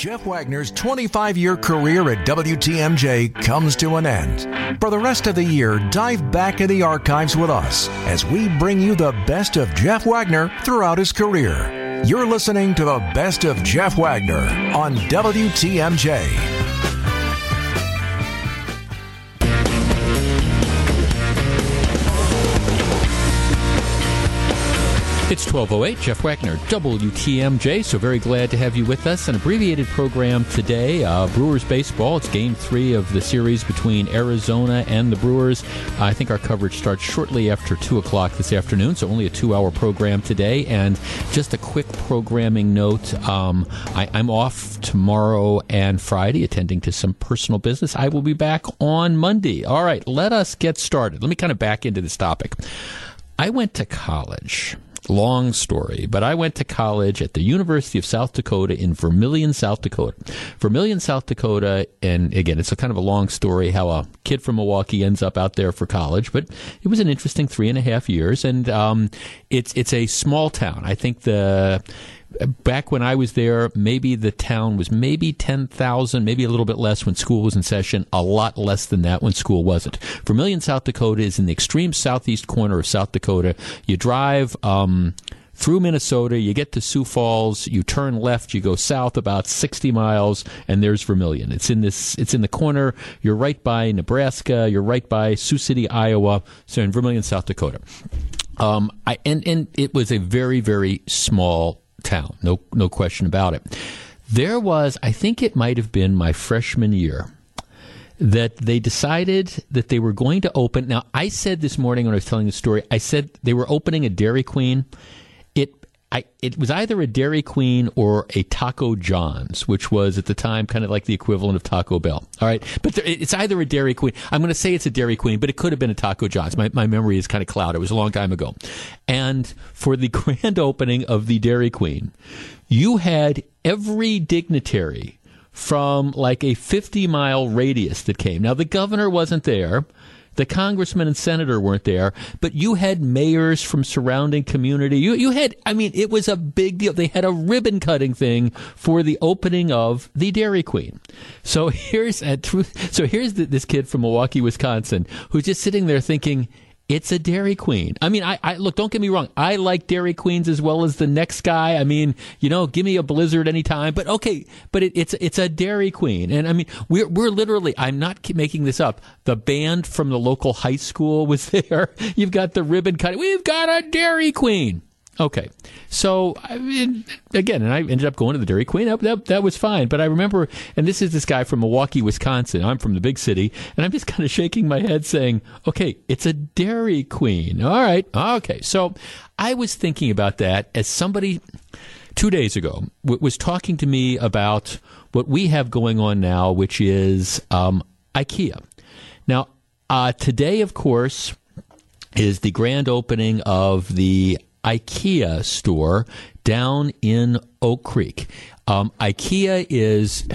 Jeff Wagner's 25 year career at WTMJ comes to an end. For the rest of the year, dive back in the archives with us as we bring you the best of Jeff Wagner throughout his career. You're listening to the best of Jeff Wagner on WTMJ. It's 1208, Jeff Wagner, WTMJ. So very glad to have you with us. An abbreviated program today. Uh, Brewers baseball. It's game three of the series between Arizona and the Brewers. I think our coverage starts shortly after 2 o'clock this afternoon, so only a two hour program today. And just a quick programming note um, I, I'm off tomorrow and Friday, attending to some personal business. I will be back on Monday. All right, let us get started. Let me kind of back into this topic. I went to college long story, but I went to college at the University of South Dakota in Vermillion, South Dakota. Vermillion, South Dakota, and again, it's a kind of a long story how a kid from Milwaukee ends up out there for college, but it was an interesting three and a half years, and um, it's it's a small town. I think the back when I was there, maybe the town was maybe 10,000, maybe a little bit less when school was in session, a lot less than that when school wasn't. Vermillion, South Dakota is in the extreme southeast corner of South Dakota. You drive, um, through Minnesota, you get to Sioux Falls, you turn left, you go south about 60 miles, and there's Vermillion. It's in this, it's in the corner. You're right by Nebraska. You're right by Sioux City, Iowa. So in Vermillion, South Dakota. Um, I, and, and it was a very, very small town. No, no question about it. There was, I think it might have been my freshman year, that they decided that they were going to open. Now, I said this morning when I was telling the story, I said they were opening a Dairy Queen. I, it was either a Dairy Queen or a Taco John's, which was at the time kind of like the equivalent of Taco Bell. All right, but there, it's either a Dairy Queen. I'm going to say it's a Dairy Queen, but it could have been a Taco John's. My, my memory is kind of clouded. It was a long time ago. And for the grand opening of the Dairy Queen, you had every dignitary from like a 50 mile radius that came. Now the governor wasn't there. The congressman and senator weren't there, but you had mayors from surrounding community. You you had I mean it was a big deal. They had a ribbon cutting thing for the opening of the Dairy Queen. So here's a truth. So here's the, this kid from Milwaukee, Wisconsin, who's just sitting there thinking it's a Dairy Queen. I mean, I, I, look. Don't get me wrong. I like Dairy Queens as well as the next guy. I mean, you know, give me a Blizzard anytime. But okay, but it, it's it's a Dairy Queen, and I mean, we're we're literally. I'm not making this up. The band from the local high school was there. You've got the ribbon cutting. We've got a Dairy Queen. Okay, so I mean, again, and I ended up going to the Dairy Queen. That, that, that was fine. But I remember, and this is this guy from Milwaukee, Wisconsin. I'm from the big city, and I'm just kind of shaking my head, saying, "Okay, it's a Dairy Queen. All right, okay." So I was thinking about that as somebody two days ago w- was talking to me about what we have going on now, which is um, IKEA. Now, uh, today, of course, is the grand opening of the IKEA store down in Oak Creek. Um, IKEA is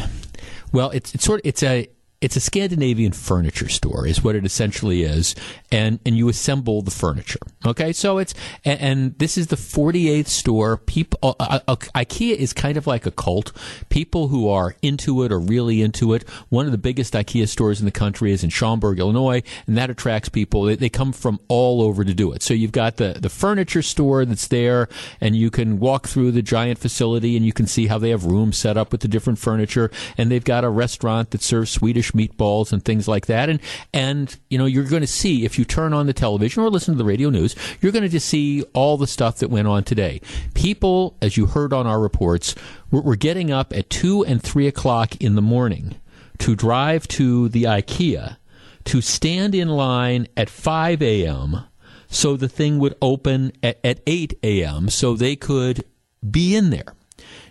well, it's, it's sort of it's a it's a Scandinavian furniture store, is what it essentially is, and and you assemble the furniture. Okay, so it's and, and this is the 48th store. People, uh, uh, uh, IKEA is kind of like a cult. People who are into it are really into it. One of the biggest IKEA stores in the country is in Schaumburg, Illinois, and that attracts people. They, they come from all over to do it. So you've got the the furniture store that's there, and you can walk through the giant facility, and you can see how they have rooms set up with the different furniture, and they've got a restaurant that serves Swedish meatballs and things like that. And and you know you're going to see if you turn on the television or listen to the radio news, you're going to just see all the stuff that went on today. People, as you heard on our reports, were, were getting up at two and three o'clock in the morning to drive to the IKEA to stand in line at 5 a.m. so the thing would open at, at 8 a.m. so they could be in there.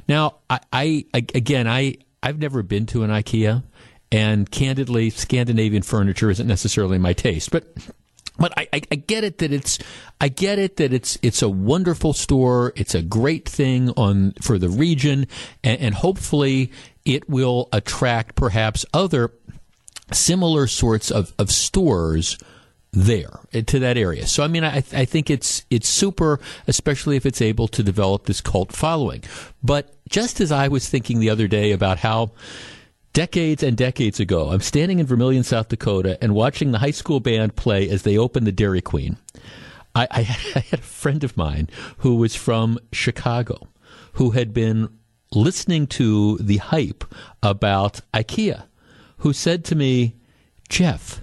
Now, I, I again, I I've never been to an IKEA. And candidly, Scandinavian furniture isn't necessarily my taste, but but I, I, I, get it that it's I get it that it's it's a wonderful store. It's a great thing on for the region, and, and hopefully it will attract perhaps other similar sorts of, of stores there eh, to that area. So I mean, I, I think it's it's super, especially if it's able to develop this cult following. But just as I was thinking the other day about how decades and decades ago, I'm standing in Vermillion, South Dakota, and watching the high school band play as they open the Dairy Queen. I, I, I had a friend of mine who was from Chicago, who had been listening to the hype about IKEA, who said to me, Jeff,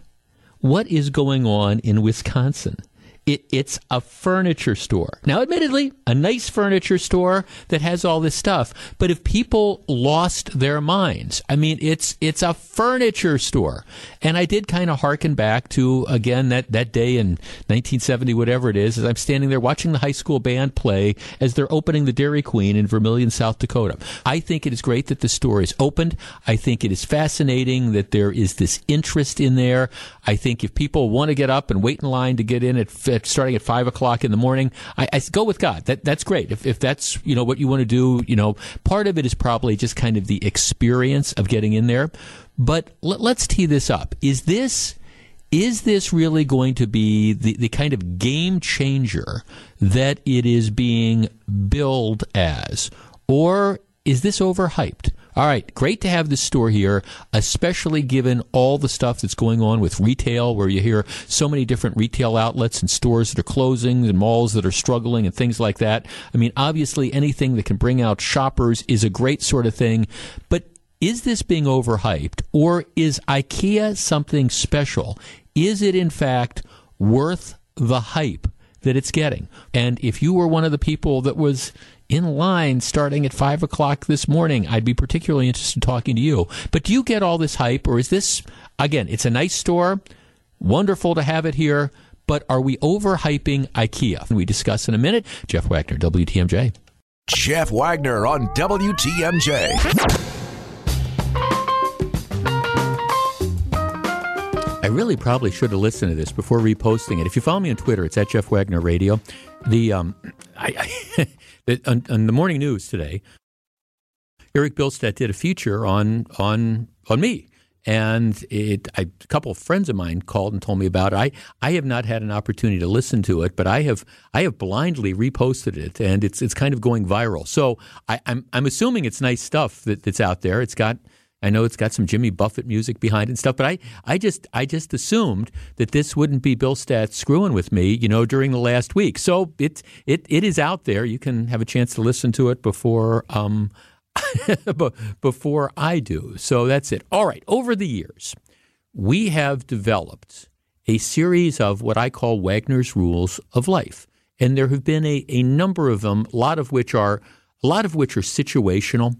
what is going on in Wisconsin? It, it's a furniture store. Now, admittedly, a nice furniture store that has all this stuff. But if people lost their minds, I mean, it's it's a furniture store. And I did kind of harken back to again that that day in 1970, whatever it is, as I'm standing there watching the high school band play as they're opening the Dairy Queen in Vermillion, South Dakota. I think it is great that the store is opened. I think it is fascinating that there is this interest in there. I think if people want to get up and wait in line to get in at at starting at five o'clock in the morning. I, I go with God. That that's great. If if that's you know what you want to do, you know, part of it is probably just kind of the experience of getting in there. But let, let's tee this up. Is this is this really going to be the, the kind of game changer that it is being billed as? Or is this overhyped? All right, great to have this store here, especially given all the stuff that's going on with retail, where you hear so many different retail outlets and stores that are closing and malls that are struggling and things like that. I mean, obviously, anything that can bring out shoppers is a great sort of thing, but is this being overhyped or is IKEA something special? Is it in fact worth the hype that it's getting? And if you were one of the people that was in line starting at five o'clock this morning. I'd be particularly interested in talking to you. But do you get all this hype, or is this again? It's a nice store, wonderful to have it here. But are we overhyping IKEA? We discuss in a minute. Jeff Wagner, WTMJ. Jeff Wagner on WTMJ. I really probably should have listened to this before reposting it. If you follow me on Twitter, it's at Jeff Wagner Radio. The um, I, I on, on, the morning news today, Eric Bilstead did a feature on on on me, and it, I, a couple of friends of mine called and told me about it. I, I have not had an opportunity to listen to it, but I have I have blindly reposted it, and it's it's kind of going viral. So I, I'm I'm assuming it's nice stuff that, that's out there. It's got I know it's got some Jimmy Buffett music behind it and stuff, but I, I just I just assumed that this wouldn't be Bilstead screwing with me, you know, during the last week. So it it it is out there. You can have a chance to listen to it before um before I do. So that's it. All right. Over the years, we have developed a series of what I call Wagner's rules of life, and there have been a, a number of them. A lot of which are a lot of which are situational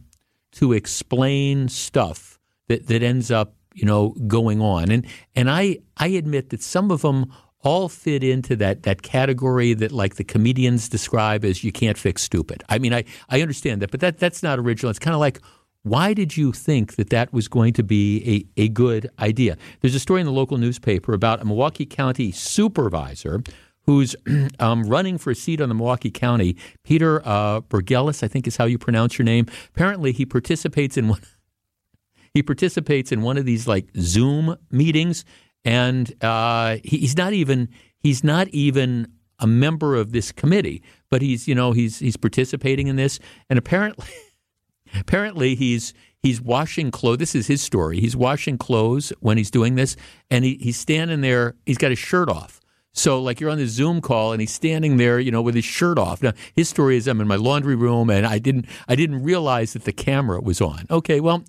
to explain stuff that, that ends up, you know, going on. And and I I admit that some of them all fit into that that category that like the comedians describe as you can't fix stupid. I mean, I, I understand that, but that that's not original. It's kind of like why did you think that that was going to be a, a good idea? There's a story in the local newspaper about a Milwaukee County supervisor who's um, running for a seat on the Milwaukee County. Peter uh, Burgelis, I think is how you pronounce your name. Apparently, he participates in one. He participates in one of these like Zoom meetings, and uh, he, he's not even he's not even a member of this committee, but he's you know he's he's participating in this, and apparently apparently he's he's washing clothes. This is his story. He's washing clothes when he's doing this, and he, he's standing there. He's got his shirt off, so, like, you're on the Zoom call, and he's standing there, you know, with his shirt off. Now, his story is, I'm in my laundry room, and I didn't, I didn't realize that the camera was on. Okay, well,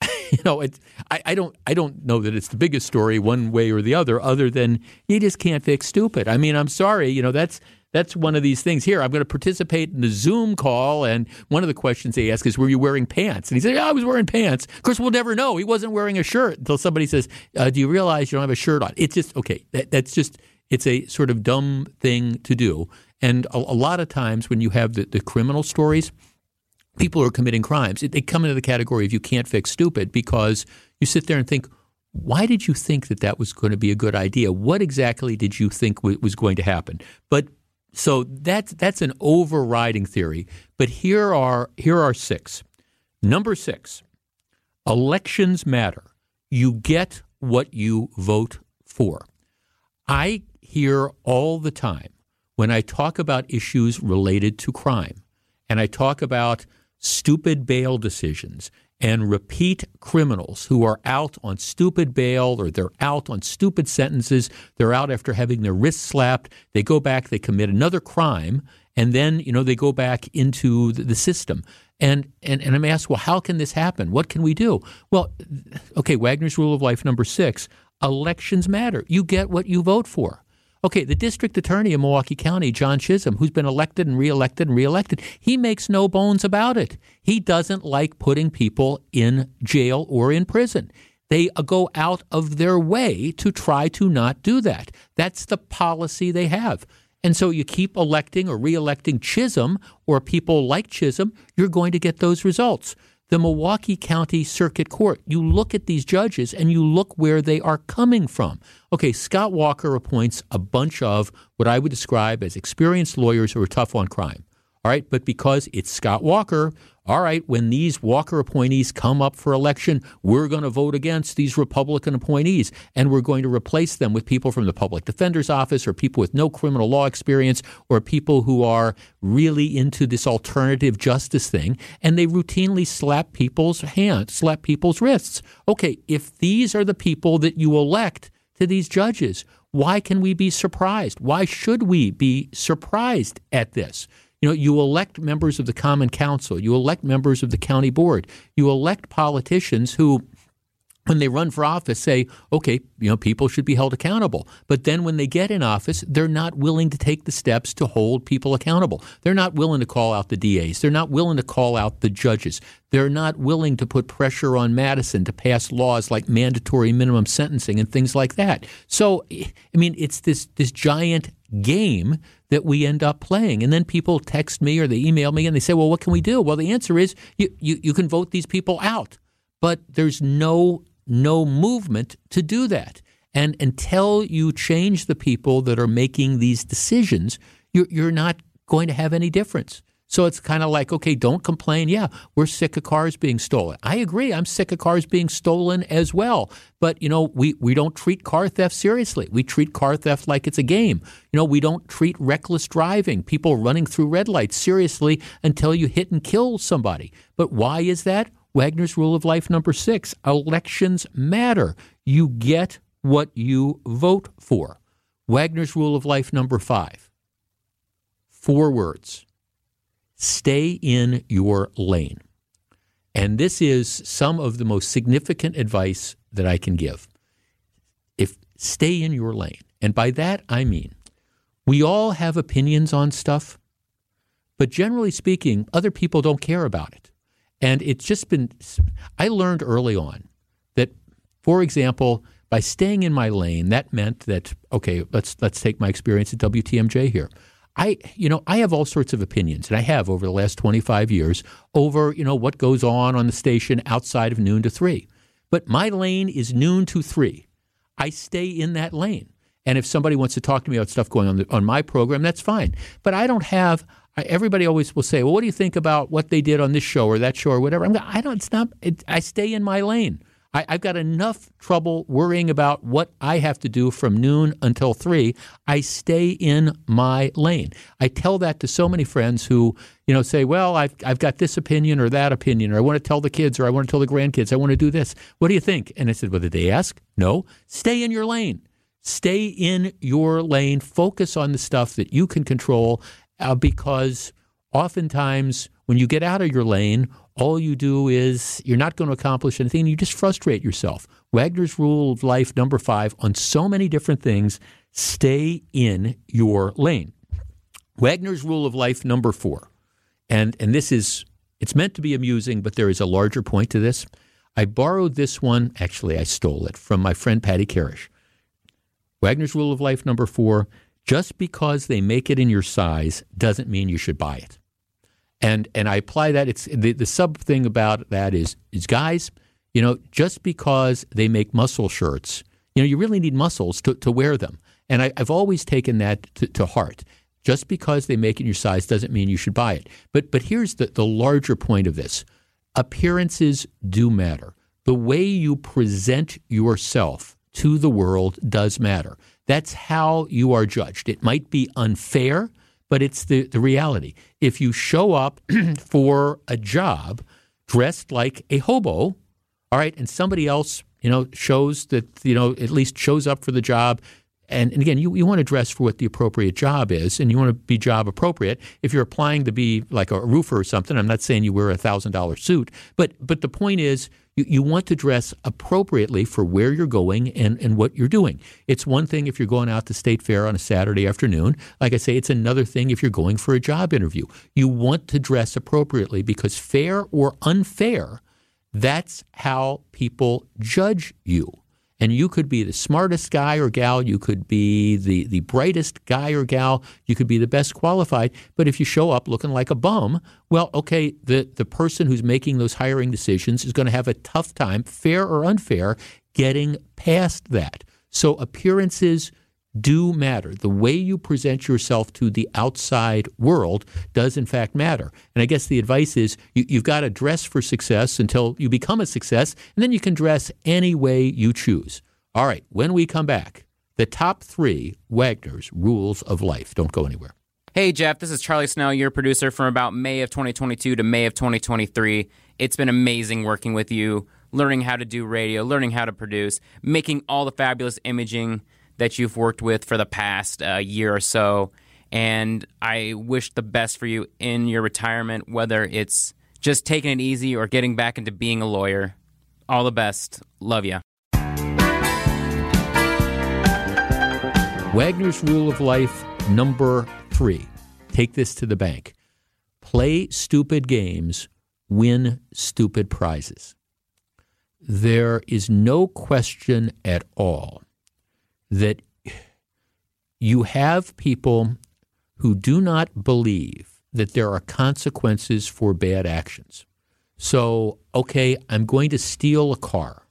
you know, it, I, I don't, I don't know that it's the biggest story one way or the other, other than you just can't fix stupid. I mean, I'm sorry, you know, that's that's one of these things. Here, I'm going to participate in the Zoom call, and one of the questions they ask is, "Were you wearing pants?" And he said, "Yeah, I was wearing pants." Of course, we'll never know. He wasn't wearing a shirt until somebody says, uh, "Do you realize you don't have a shirt on?" It's just okay. That, that's just it's a sort of dumb thing to do. And a, a lot of times when you have the, the criminal stories, people are committing crimes, they come into the category of you can't fix stupid because you sit there and think, why did you think that that was going to be a good idea? What exactly did you think w- was going to happen? But so that's that's an overriding theory. But here are here are six. Number six, elections matter. You get what you vote for. I hear all the time when I talk about issues related to crime and I talk about stupid bail decisions and repeat criminals who are out on stupid bail or they're out on stupid sentences. They're out after having their wrists slapped. They go back, they commit another crime, and then you know they go back into the, system. And, and and I'm asked, well, how can this happen? What can we do? Well, okay, Wagner's rule of life number six: elections matter. You get what you vote for. Okay, the district attorney of Milwaukee County, John Chisholm, who's been elected and reelected and reelected, he makes no bones about it. He doesn't like putting people in jail or in prison. They uh, go out of their way to try to not do that. That's the policy they have. And so you keep electing or reelecting Chisholm or people like Chisholm, you're going to get those results the Milwaukee County Circuit Court. You look at these judges and you look where they are coming from. Okay, Scott Walker appoints a bunch of what I would describe as experienced lawyers who are tough on crime. All right, but because it's Scott Walker, all right, when these Walker appointees come up for election, we're going to vote against these Republican appointees and we're going to replace them with people from the public defender's office or people with no criminal law experience or people who are really into this alternative justice thing. And they routinely slap people's hands, slap people's wrists. Okay, if these are the people that you elect to these judges, why can we be surprised? Why should we be surprised at this? You know, you elect members of the Common Council, you elect members of the county board, you elect politicians who when they run for office say, okay, you know, people should be held accountable. But then when they get in office, they're not willing to take the steps to hold people accountable. They're not willing to call out the DAs. They're not willing to call out the judges. They're not willing to put pressure on Madison to pass laws like mandatory minimum sentencing and things like that. So, I mean, it's this this giant game that we end up playing. And then people text me or they email me and they say, well, what can we do? Well, the answer is you, you, you can vote these people out. But there's no no movement to do that. And until you change the people that are making these decisions, you're, you're not going to have any difference. So it's kind of like, okay, don't complain. Yeah, we're sick of cars being stolen. I agree. I'm sick of cars being stolen as well. But, you know, we, we don't treat car theft seriously. We treat car theft like it's a game. You know, we don't treat reckless driving, people running through red lights seriously until you hit and kill somebody. But why is that? Wagner's rule of life number six elections matter. You get what you vote for. Wagner's rule of life number five four words stay in your lane. And this is some of the most significant advice that I can give. If stay in your lane. And by that I mean we all have opinions on stuff, but generally speaking, other people don't care about it. And it's just been I learned early on that for example, by staying in my lane, that meant that okay, let's let's take my experience at WTMJ here. I, you know, I have all sorts of opinions, and I have over the last 25 years over, you know, what goes on on the station outside of noon to three. But my lane is noon to three. I stay in that lane. And if somebody wants to talk to me about stuff going on the, on my program, that's fine. But I don't have. Everybody always will say, "Well, what do you think about what they did on this show or that show or whatever?" I'm, I don't. It's not. It, I stay in my lane. I, have got enough trouble worrying about what I have to do from noon until three. I stay in my lane. I tell that to so many friends who, you know, say, "Well, I've I've got this opinion or that opinion, or I want to tell the kids, or I want to tell the grandkids, I want to do this. What do you think?" And I said, "Well, did they ask? No. Stay in your lane. Stay in your lane. Focus on the stuff that you can control, uh, because oftentimes." When you get out of your lane, all you do is you're not going to accomplish anything. You just frustrate yourself. Wagner's rule of life, number five, on so many different things stay in your lane. Wagner's rule of life, number four, and, and this is, it's meant to be amusing, but there is a larger point to this. I borrowed this one, actually, I stole it from my friend Patty Karish. Wagner's rule of life, number four just because they make it in your size doesn't mean you should buy it and and I apply that. It's the, the sub thing about that is is guys, you know, just because they make muscle shirts, you know, you really need muscles to, to wear them. And I, have always taken that to, to, heart. Just because they make it in your size doesn't mean you should buy it. But but here's the, the larger point of this: appearances do matter. The way you present yourself to the world does matter. That's how you are judged. It might be unfair, but it's the, the reality. If you show up for a job dressed like a hobo, all right, and somebody else, you know, shows that, you know, at least shows up for the job, and, and, again, you, you want to dress for what the appropriate job is, and you want to be job appropriate. If you're applying to be like a roofer or something, I'm not saying you wear a thousand dollar suit, but but the point is you, you want to dress appropriately for where you're going and, and what you're doing. It's one thing if you're going out to State Fair on a Saturday afternoon. Like I say, it's another thing if you're going for a job interview. You want to dress appropriately because fair or unfair, that's how people judge you. And you could be the smartest guy or gal, you could be the, the brightest guy or gal, you could be the best qualified. But if you show up looking like a bum, well, okay, the, the person who's making those hiring decisions is going to have a tough time, fair or unfair, getting past that. So appearances do matter. The way you present yourself to the outside world does, in fact, matter. And I guess the advice is you, you've got to dress for success until you become a success, and then you can dress any way you choose. All right, when we come back, the top three Wagner's rules of life. Don't go anywhere. Hey, Jeff, this is Charlie Snell, your producer from about May of 2022 to May of 2023. It's been amazing working with you, learning how to do radio, learning how to produce, making all the fabulous imaging that you've worked with for the past uh, year or so. And I wish the best for you in your retirement, whether it's just taking it easy or getting back into being a lawyer. All the best. Love you. Wagner's rule of life number three take this to the bank. Play stupid games, win stupid prizes. There is no question at all that you have people who do not believe that there are consequences for bad actions. So, okay, I'm going to steal a car.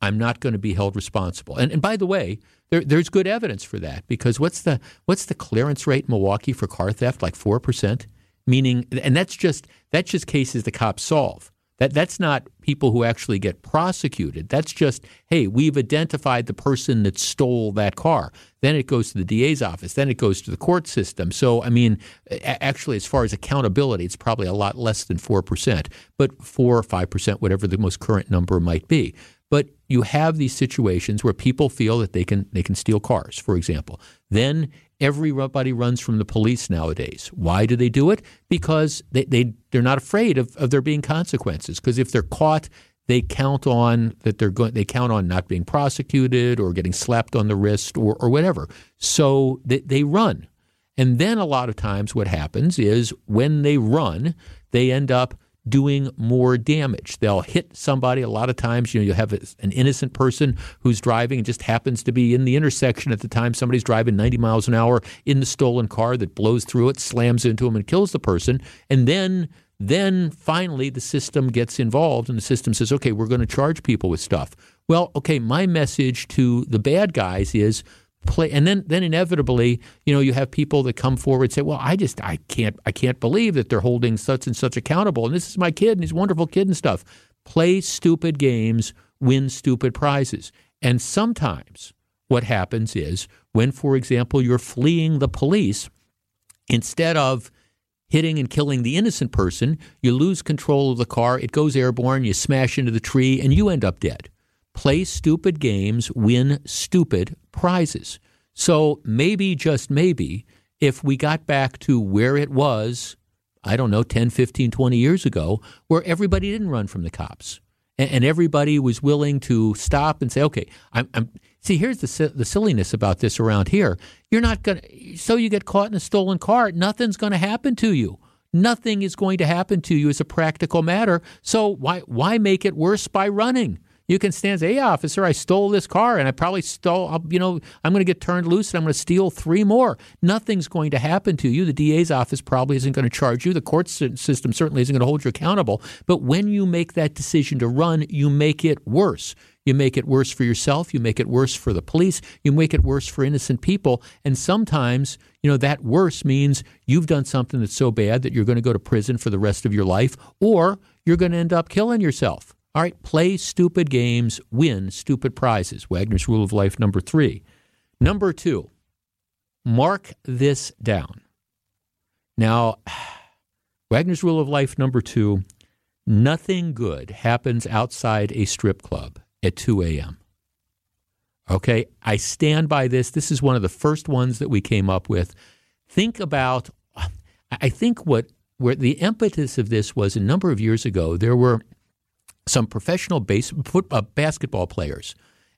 I'm not going to be held responsible. And, and by the way, there, there's good evidence for that because what's the what's the clearance rate in Milwaukee for car theft? Like four percent. Meaning, and that's just that's just cases the cops solve. That that's not people who actually get prosecuted. That's just, hey, we've identified the person that stole that car. Then it goes to the DA's office. Then it goes to the court system. So, I mean, actually, as far as accountability, it's probably a lot less than 4%, but 4 or 5%, whatever the most current number might be. But you have these situations where people feel that they can they can steal cars, for example. Then everybody runs from the police nowadays. Why do they do it? Because they, they they're not afraid of, of there being consequences. Because if they're caught, they count on that they're going they count on not being prosecuted or getting slapped on the wrist or, or whatever. So they, they run. And then a lot of times what happens is when they run, they end up doing more damage. They'll hit somebody. A lot of times, you know, you have an innocent person who's driving and just happens to be in the intersection at the time somebody's driving 90 miles an hour in the stolen car that blows through it, slams into them, and kills the person. And then then finally the system gets involved and the system says, okay, we're going to charge people with stuff. Well, okay, my message to the bad guys is play and then then inevitably you know you have people that come forward and say well i just i can't i can't believe that they're holding such and such accountable and this is my kid and he's a wonderful kid and stuff. Play stupid games win stupid prizes. And sometimes what happens is when for example you're fleeing the police instead of hitting and killing the innocent person you lose control of the car it goes airborne you smash into the tree and you end up dead play stupid games, win stupid prizes. So maybe, just maybe, if we got back to where it was, I don't know, 10, 15, 20 years ago, where everybody didn't run from the cops and, and everybody was willing to stop and say, okay, I'm, I'm see, here's the, the silliness about this around here. You're not going to, so you get caught in a stolen car, nothing's going to happen to you. Nothing is going to happen to you as a practical matter. So why, why make it worse by running? You can stand and say, hey, officer, I stole this car and I probably stole, you know, I'm going to get turned loose and I'm going to steal three more. Nothing's going to happen to you. The DA's office probably isn't going to charge you. The court system certainly isn't going to hold you accountable. But when you make that decision to run, you make it worse. You make it worse for yourself. You make it worse for the police. You make it worse for innocent people. And sometimes, you know, that worse means you've done something that's so bad that you're going to go to prison for the rest of your life, or you're going to end up killing yourself. All right, play stupid games, win stupid prizes. Wagner's rule of life number three. Number two, mark this down. Now, Wagner's rule of life number two nothing good happens outside a strip club at 2 a.m. Okay, I stand by this. This is one of the first ones that we came up with. Think about, I think what where the impetus of this was a number of years ago. There were some professional base, foot, uh, basketball players,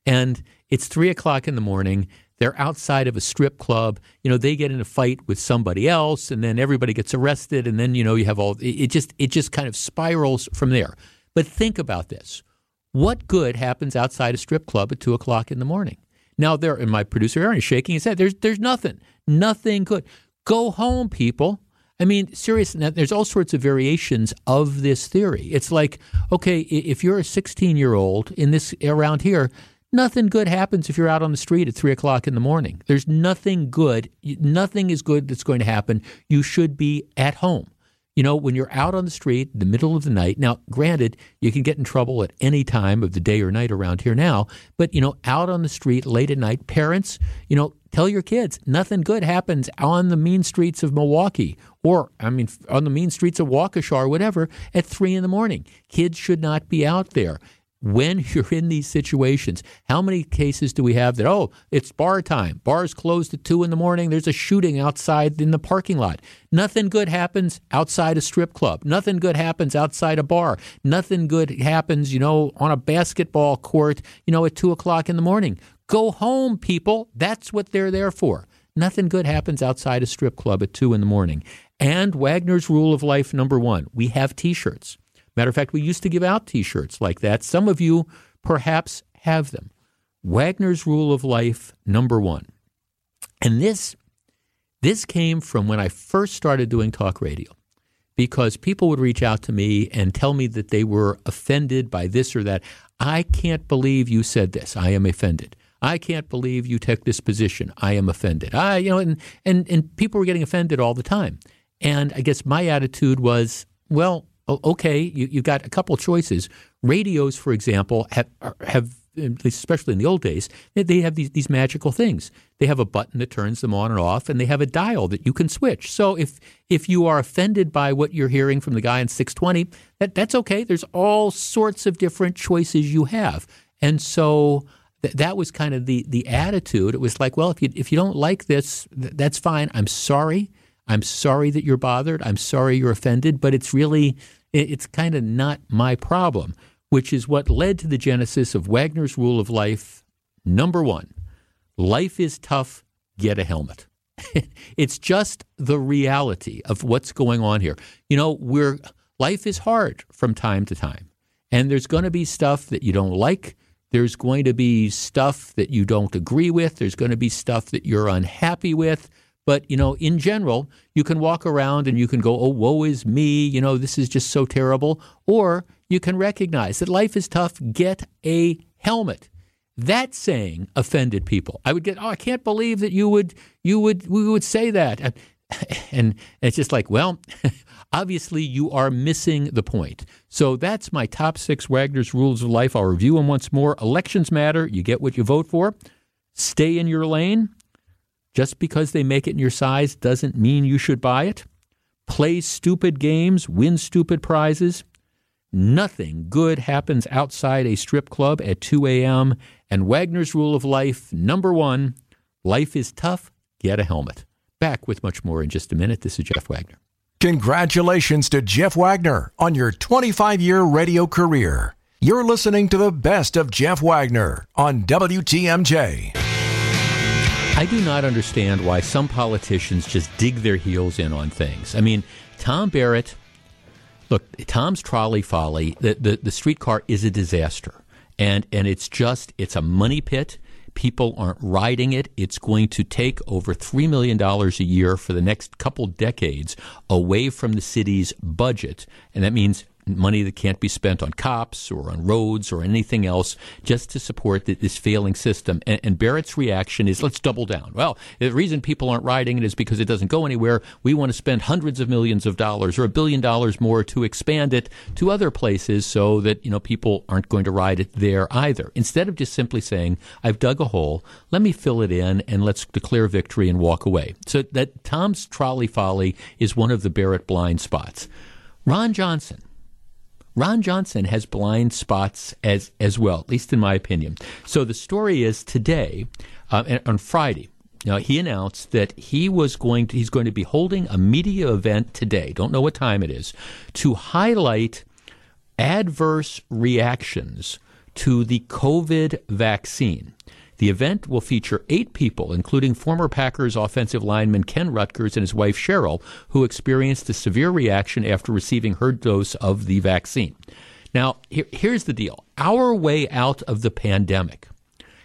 and it's three o'clock in the morning. They're outside of a strip club. You know, they get in a fight with somebody else, and then everybody gets arrested, and then you know you have all. It just it just kind of spirals from there. But think about this: what good happens outside a strip club at two o'clock in the morning? Now there, and my producer Aaron is shaking his head. There's there's nothing, nothing good. Go home, people. I mean, seriously, there's all sorts of variations of this theory. It's like, okay, if you're a 16 year old in this around here, Nothing good happens if you're out on the street at three o'clock in the morning. There's nothing good. Nothing is good that's going to happen. You should be at home. You know, when you're out on the street in the middle of the night, now, granted, you can get in trouble at any time of the day or night around here now, but, you know, out on the street late at night, parents, you know, tell your kids nothing good happens on the mean streets of Milwaukee or, I mean, on the mean streets of Waukesha or whatever at three in the morning. Kids should not be out there when you're in these situations, how many cases do we have that, oh, it's bar time, bars closed at two in the morning, there's a shooting outside in the parking lot. Nothing good happens outside a strip club. Nothing good happens outside a bar. Nothing good happens, you know, on a basketball court, you know, at two o'clock in the morning. Go home, people. That's what they're there for. Nothing good happens outside a strip club at two in the morning. And Wagner's rule of life number one we have t shirts. Matter of fact, we used to give out t shirts like that. Some of you perhaps have them. Wagner's Rule of Life, number one. And this, this came from when I first started doing talk radio because people would reach out to me and tell me that they were offended by this or that. I can't believe you said this. I am offended. I can't believe you took this position. I am offended. I, you know, and, and, and people were getting offended all the time. And I guess my attitude was, well, okay, you, you've got a couple choices. Radios, for example, have, have especially in the old days, they have these, these magical things. They have a button that turns them on and off, and they have a dial that you can switch. So if if you are offended by what you're hearing from the guy in 620, that, that's okay. There's all sorts of different choices you have. And so th- that was kind of the, the attitude. It was like, well, if you, if you don't like this, th- that's fine. I'm sorry. I'm sorry that you're bothered. I'm sorry you're offended, but it's really it's kind of not my problem, which is what led to the genesis of Wagner's Rule of Life. Number one, life is tough, get a helmet. it's just the reality of what's going on here. You know, we're life is hard from time to time. And there's going to be stuff that you don't like. There's going to be stuff that you don't agree with. There's going to be stuff that you're unhappy with. But, you know, in general, you can walk around and you can go, oh, woe is me, you know, this is just so terrible. Or you can recognize that life is tough, get a helmet. That saying offended people. I would get, oh, I can't believe that you would, you would, we would say that. And, it's just like, well, obviously you are missing the point. So that's my top six Wagner's rules of life. I'll review them once more. Elections matter. You get what you vote for. Stay in your lane. Just because they make it in your size doesn't mean you should buy it. Play stupid games, win stupid prizes. Nothing good happens outside a strip club at 2 a.m. And Wagner's rule of life number one life is tough, get a helmet. Back with much more in just a minute. This is Jeff Wagner. Congratulations to Jeff Wagner on your 25 year radio career. You're listening to the best of Jeff Wagner on WTMJ. I do not understand why some politicians just dig their heels in on things. I mean, Tom Barrett, look, Tom's trolley folly, the, the, the streetcar is a disaster. And, and it's just, it's a money pit. People aren't riding it. It's going to take over $3 million a year for the next couple decades away from the city's budget. And that means money that can't be spent on cops or on roads or anything else just to support the, this failing system. And, and, Barrett's reaction is let's double down. Well, the reason people aren't riding it is because it doesn't go anywhere. We want to spend hundreds of millions of dollars or a billion dollars more to expand it to other places so that, you know, people aren't going to ride it there either. Instead of just simply saying, I've dug a hole, let me fill it in and let's declare victory and walk away. So that Tom's trolley folly is one of the Barrett blind spots. Ron Johnson. Ron Johnson has blind spots as as well, at least in my opinion. So the story is today, uh, on Friday, now, he announced that he was going to, he's going to be holding a media event today, don't know what time it is, to highlight adverse reactions to the COVID vaccine. The event will feature eight people, including former Packers offensive lineman Ken Ruettgers and his wife Cheryl, who experienced a severe reaction after receiving her dose of the vaccine. Now, here, here's the deal our way out of the pandemic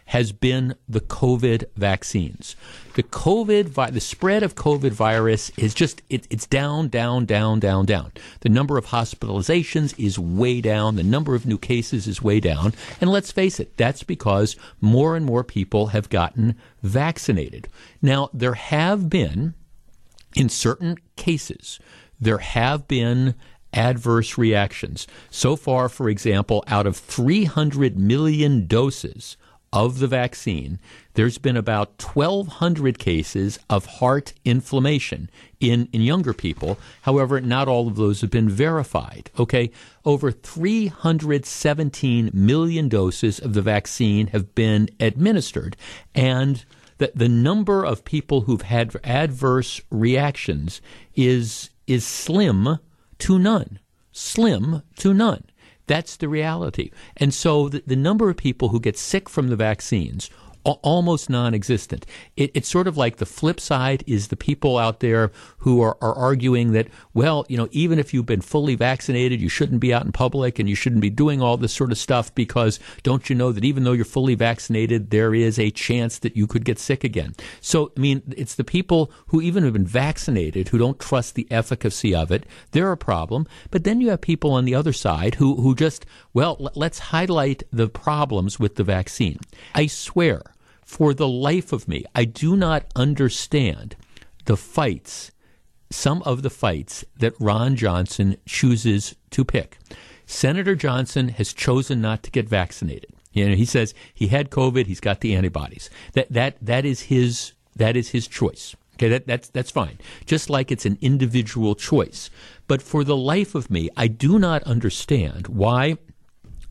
has been the COVID vaccines. The COVID, the spread of COVID virus is just, it, it's down, down, down, down, down. The number of hospitalizations is way down. The number of new cases is way down. And let's face it, that's because more and more people have gotten vaccinated. Now, there have been, in certain cases, there have been adverse reactions. So far, for example, out of 300 million doses of the vaccine, there's been about 1,200 cases of heart inflammation in, in younger people. However, not all of those have been verified. Okay. Over 317 million doses of the vaccine have been administered. And the, the number of people who've had adverse reactions is, is slim to none. Slim to none. That's the reality. And so the, the number of people who get sick from the vaccines almost non-existent. It, it's sort of like the flip side is the people out there who are, are arguing that, well, you know, even if you've been fully vaccinated, you shouldn't be out in public and you shouldn't be doing all this sort of stuff because don't you know that even though you're fully vaccinated, there is a chance that you could get sick again. So, I mean, it's the people who even have been vaccinated who don't trust the efficacy of it. They're a problem. But then you have people on the other side who, who just, well, let's highlight the problems with the vaccine. I swear, for the life of me, I do not understand the fights, some of the fights that Ron Johnson chooses to pick. Senator Johnson has chosen not to get vaccinated. You know, he says he had COVID, he's got the antibodies. That that that is his that is his choice. Okay, that, that's that's fine. Just like it's an individual choice. But for the life of me, I do not understand why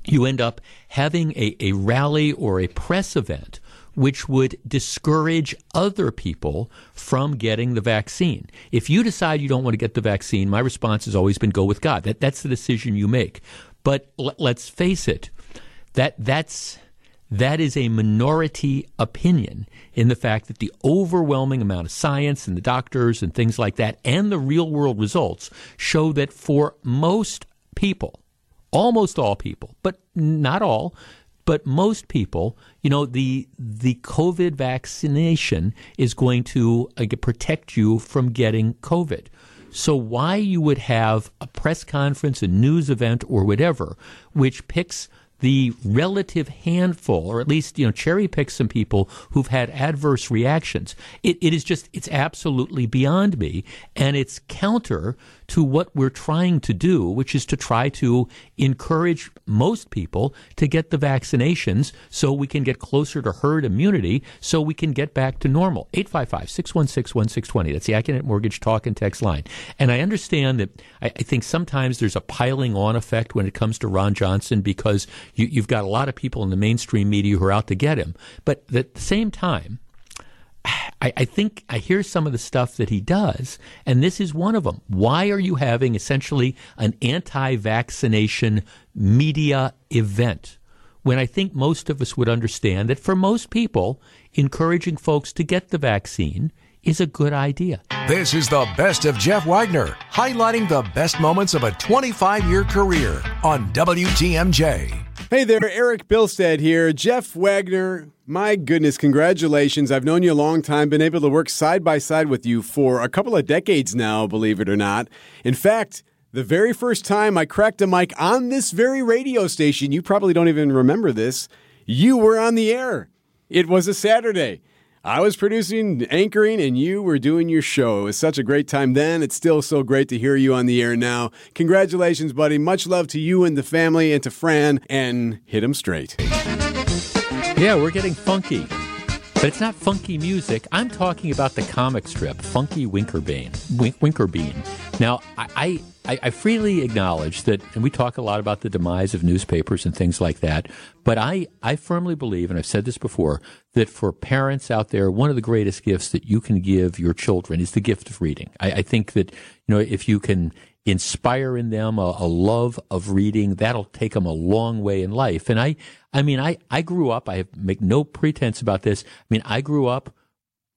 you end up having a, a rally or a press event which would discourage other people from getting the vaccine. If you decide you don't want to get the vaccine, my response has always been go with God. That, that's the decision you make. But l- let's face it, that, that's, that is a minority opinion in the fact that the overwhelming amount of science and the doctors and things like that and the real world results show that for most people, almost all people, but not all, but most people, you know, the the COVID vaccination is going to uh, protect you from getting COVID. So why you would have a press conference, a news event, or whatever, which picks the relative handful, or at least you know cherry pick some people who've had adverse reactions. It, it is just it's absolutely beyond me, and it's counter to what we're trying to do, which is to try to encourage most people to get the vaccinations so we can get closer to herd immunity so we can get back to normal. 855 616 1620. That's the Accunet Mortgage Talk and Text line. And I understand that I, I, think sometimes there's a piling on effect when it comes to Ron Johnson because you, you've got a lot of people in the mainstream media who are out to get him. But at the same time, I, I, think I hear some of the stuff that he does, and this is one of them. Why are you having essentially an anti vaccination media event? When I think most of us would understand that for most people, encouraging folks to get the vaccine is a good idea. This is the best of Jeff Wagner, highlighting the best moments of a 25 year career on WTMJ. Hey there, Eric Bilstead here. Jeff Wagner, my goodness, congratulations. I've known you a long time, been able to work side by side with you for a couple of decades now, believe it or not. In fact, The very first time I cracked a mic on this very radio station, you probably don't even remember this, you were on the air. It was a Saturday. I was producing, anchoring, and you were doing your show. It was such a great time then. It's still so great to hear you on the air now. Congratulations, buddy. Much love to you and the family and to Fran, and hit him straight. Yeah, we're getting funky. But it's not funky music. I'm talking about the comic strip, Funky Winkerbean. Wink, Winkerbean. Now, I, I, I, freely acknowledge that, and we talk a lot about the demise of newspapers and things like that, but I, I firmly believe, and I've said this before, that for parents out there, one of the greatest gifts that you can give your children is the gift of reading. I, I think that, you know, if you can inspire in them a, a, love of reading, that'll take them a long way in life. And I, I mean, I, I grew up, I make no pretense about this. I mean, I grew up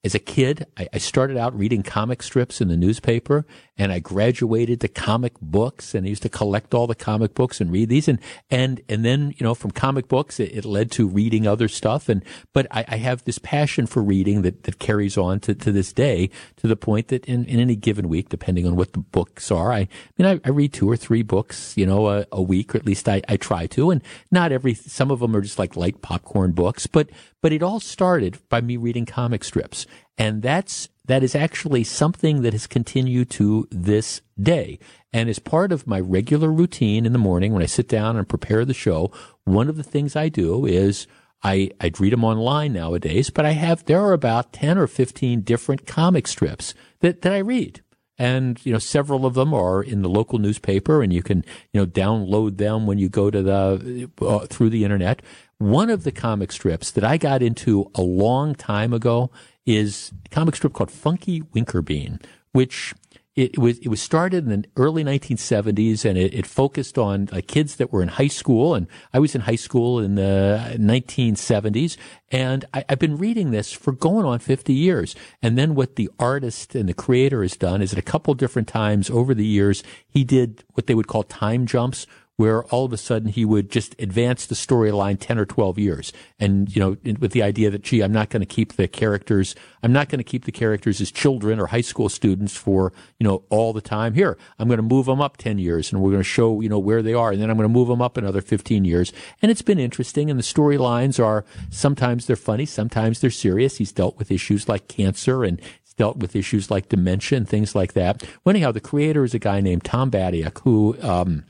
as a kid, I, I, started out reading comic strips in the newspaper, and I graduated to comic books, and I used to collect all the comic books and read these, and and and then you know from comic books it, it led to reading other stuff, and but I, I, have this passion for reading that that carries on to, to this day to the point that in, in any given week, depending on what the books are, I, I mean I, I, read two or three books, you know, a, a week, or at least I, I try to, and not every some of them are just like light popcorn books, but but it all started by me reading comic strips. And that's, that is actually something that has continued to this day. And as part of my regular routine in the morning when I sit down and prepare the show, one of the things I do is I, I read them online nowadays, but I have, there are about 10 or 15 different comic strips that, that I read and you know several of them are in the local newspaper and you can you know download them when you go to the uh, through the internet one of the comic strips that i got into a long time ago is a comic strip called funky winkerbean which it, was it was started in the early 1970s, and it, it focused on uh, kids that were in high school. And I was in high school in the 1970s, and I, have been reading this for going on 50 years. And then what the artist and the creator has done is, at a couple different times over the years, he did what they would call time jumps, where all of a sudden he would just advance the storyline 10 or 12 years. And, you know, with the idea that, gee, I'm not going to keep the characters, I'm not going to keep the characters as children or high school students for, you know, all the time. Here, I'm going to move them up 10 years and we're going to show, you know, where they are. And then I'm going to move them up another 15 years. And it's been interesting. And the storylines are sometimes they're funny, sometimes they're serious. He's dealt with issues like cancer and dealt with issues like dementia and things like that. Well, anyhow, the creator is a guy named Tom Batiuk who, um,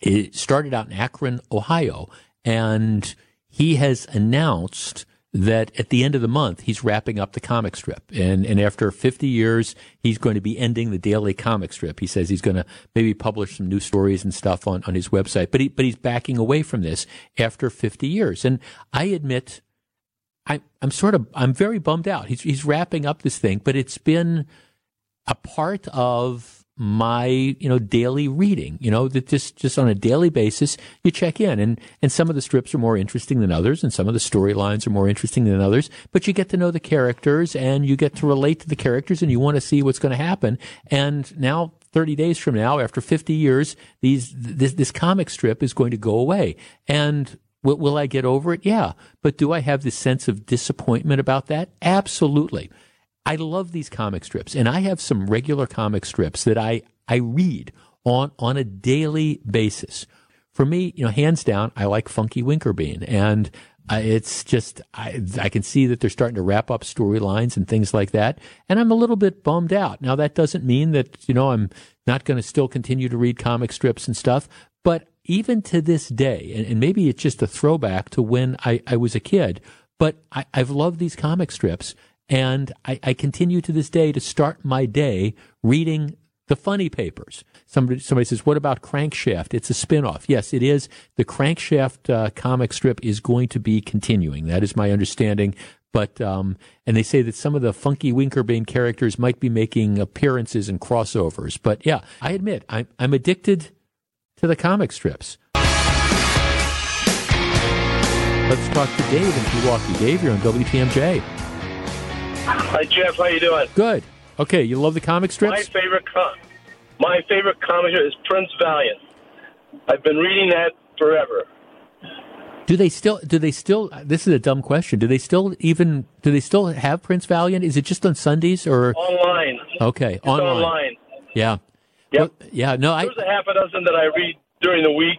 it started out in Akron, Ohio, and he has announced that at the end of the month he's wrapping up the comic strip. And and after 50 years he's going to be ending the daily comic strip. He says he's going to maybe publish some new stories and stuff on on his website but he but he's backing away from this after 50 years. And i admit i i'm sort of i'm very bummed out. He's he's wrapping up this thing but it's been a part of my you know daily reading you know that just just on a daily basis you check in. And and some of the strips are more interesting than others and some of the storylines are more interesting than others but you get to know the characters and you get to relate to the characters and you want to see what's going to happen. And now 30 days from now after 50 years these this this comic strip is going to go away. And will, will I get over it? Yeah. But do I have this sense of disappointment about that? Absolutely I love these comic strips, and I have some regular comic strips that I, I read on, on a daily basis. For me, you know, hands down, I like Funky Winkerbean, and uh, it's just I, I can see that they're starting to wrap up storylines and things like that, and I'm a little bit bummed out. Now that doesn't mean that you know I'm not going to still continue to read comic strips and stuff, but even to this day, and, and maybe it's just a throwback to when I, I was a kid, but I, I've loved these comic strips, and I, I, continue to this day to start my day reading the funny papers. Somebody, somebody says, what about Crankshaft? It's a spinoff. Yes, it is. The Crankshaft uh, comic strip is going to be continuing. That is my understanding. But, um, and they say that some of the funky Winkerbean characters might be making appearances and crossovers. But yeah, I admit, I'm, I'm addicted to the comic strips. Let's talk to Dave in Milwaukee. Dave, you're on WTMJ. Hi, Jeff. How you doing? Good. Okay, you love the comic strips? My favorite com- my favorite comic strip is Prince Valiant. I've been reading that forever. Do they still? Do they still? This is a dumb question. Do they still even? Do they still have Prince Valiant? Is it just on Sundays or online? Okay, it's online. online. Yeah. Yep. Well, yeah, no, I. There's a half a dozen that I read during the week.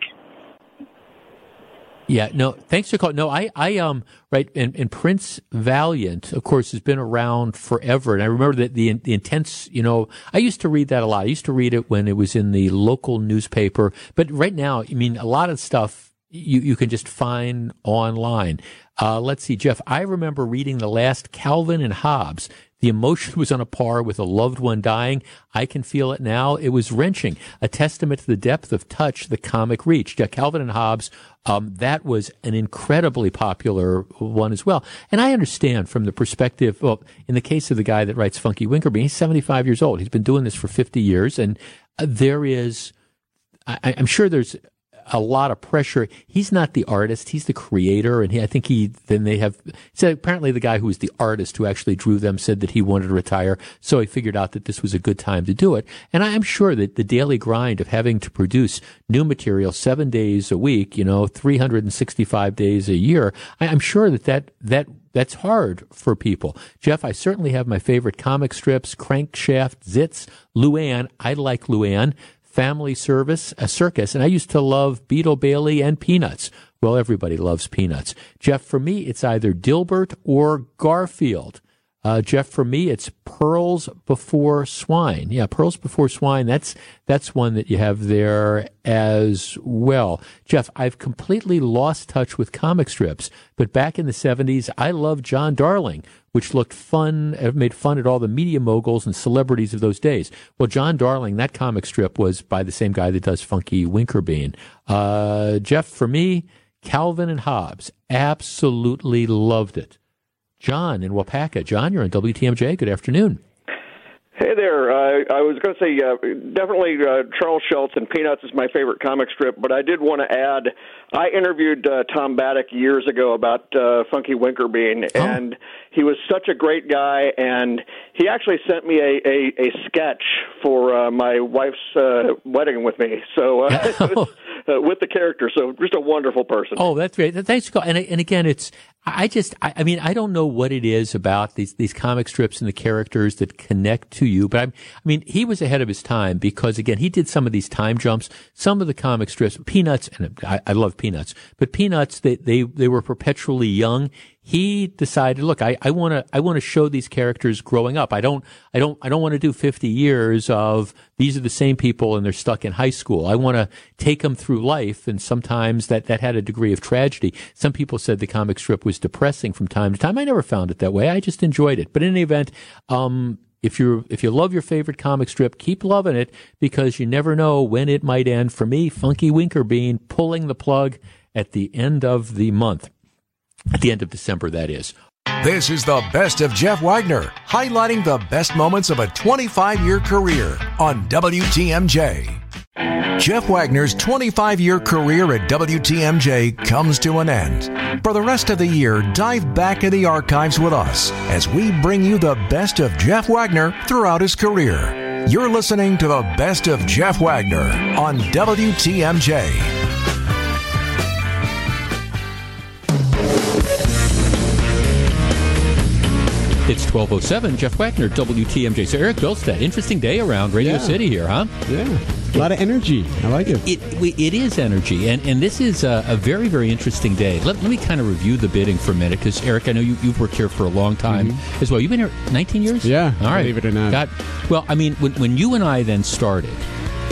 Yeah, no, thanks for calling. No, I, I, um, right, and, and Prince Valiant, of course, has been around forever. And I remember that the, the intense, you know, I used to read that a lot. I used to read it when it was in the local newspaper. But right now, I mean, a lot of stuff you, you can just find online. Uh, let's see, Jeff, I remember reading the last Calvin and Hobbes. The emotion was on a par with a loved one dying. I can feel it now. It was wrenching, a testament to the depth of touch the comic reached. Yeah, Calvin and Hobbes, um, that was an incredibly popular one as well. And I understand from the perspective, well, in the case of the guy that writes Funky Winkerbean, he's 75 years old. He's been doing this for 50 years. And uh, there is, I, I'm sure there's a lot of pressure. He's not the artist; he's the creator, and he, I think he. Then they have. So apparently, the guy who was the artist who actually drew them said that he wanted to retire, so he figured out that this was a good time to do it. And I am sure that the daily grind of having to produce new material seven days a week, you know, 365 days a year, I, I'm sure that that that that's hard for people. Jeff, I certainly have my favorite comic strips, Crankshaft, Zits, Luann. I like Luann. Family Service, a circus, and I used to love Beetle Bailey and Peanuts. Well, everybody loves Peanuts. Jeff, for me, it's either Dilbert or Garfield. Uh, Jeff, for me, it's pearls before swine. Yeah, pearls before swine. That's that's one that you have there as well. Jeff, I've completely lost touch with comic strips, but back in the '70s, I loved John Darling, which looked fun, uh, made fun at all the media moguls and celebrities of those days. Well, John Darling, that comic strip was by the same guy that does Funky Winkerbean. Uh, Jeff, for me, Calvin and Hobbes, absolutely loved it. John in Waupaca. John, you're on WTMJ. Good afternoon. Hey there. Uh, I was going to say uh, definitely uh, Charles Schulz and Peanuts is my favorite comic strip, but I did want to add I interviewed uh, Tom Batiuk years ago about uh, Funky Winkerbean, oh. and he was such a great guy, and he actually sent me a, a, a sketch for uh, my wife's uh, wedding with me. So uh, was, uh, with the character, so just a wonderful person. Oh, that's great. Thanks, for and and again, it's I just, I, I, mean, I don't know what it is about these, these comic strips and the characters that connect to you, but I, I mean, he was ahead of his time because again, he did some of these time jumps, some of the comic strips, Peanuts, and I, I love Peanuts, but Peanuts, they, they, they were perpetually young he decided, look, I, I want to, I want to show these characters growing up. I don't, I don't, I don't want to do 50 years of these are the same people and they're stuck in high school. I want to take them through life. And sometimes that, that had a degree of tragedy. Some people said the comic strip was depressing from time to time. I never found it that way. I just enjoyed it. But in any event, um, if you if you love your favorite comic strip, keep loving it because you never know when it might end. For me, Funky Winkerbean pulling the plug at the end of the month at the end of December, that is. This is the best of Jeff Wagner, highlighting the best moments of a 25 year career on WTMJ. Jeff Wagner's 25 year career at WTMJ comes to an end. For the rest of the year, dive back in the archives with us as we bring you the best of Jeff Wagner throughout his career. You're listening to the best of Jeff Wagner on WTMJ. It's 1207. Jeff Wagner, WTMJ. So Eric Bilstead, interesting day around Radio yeah. City here, huh? Yeah. A lot of energy. I like it. It, it is energy. And, and this is a, a very, very interesting day. Let, let me kind of review the bidding for a minute because, Eric, I know you, you've worked here for a long time mm-hmm. as well. You've been here 19 years? Yeah. All right. Believe it or not. Got, well, I mean, when, when you and I then started,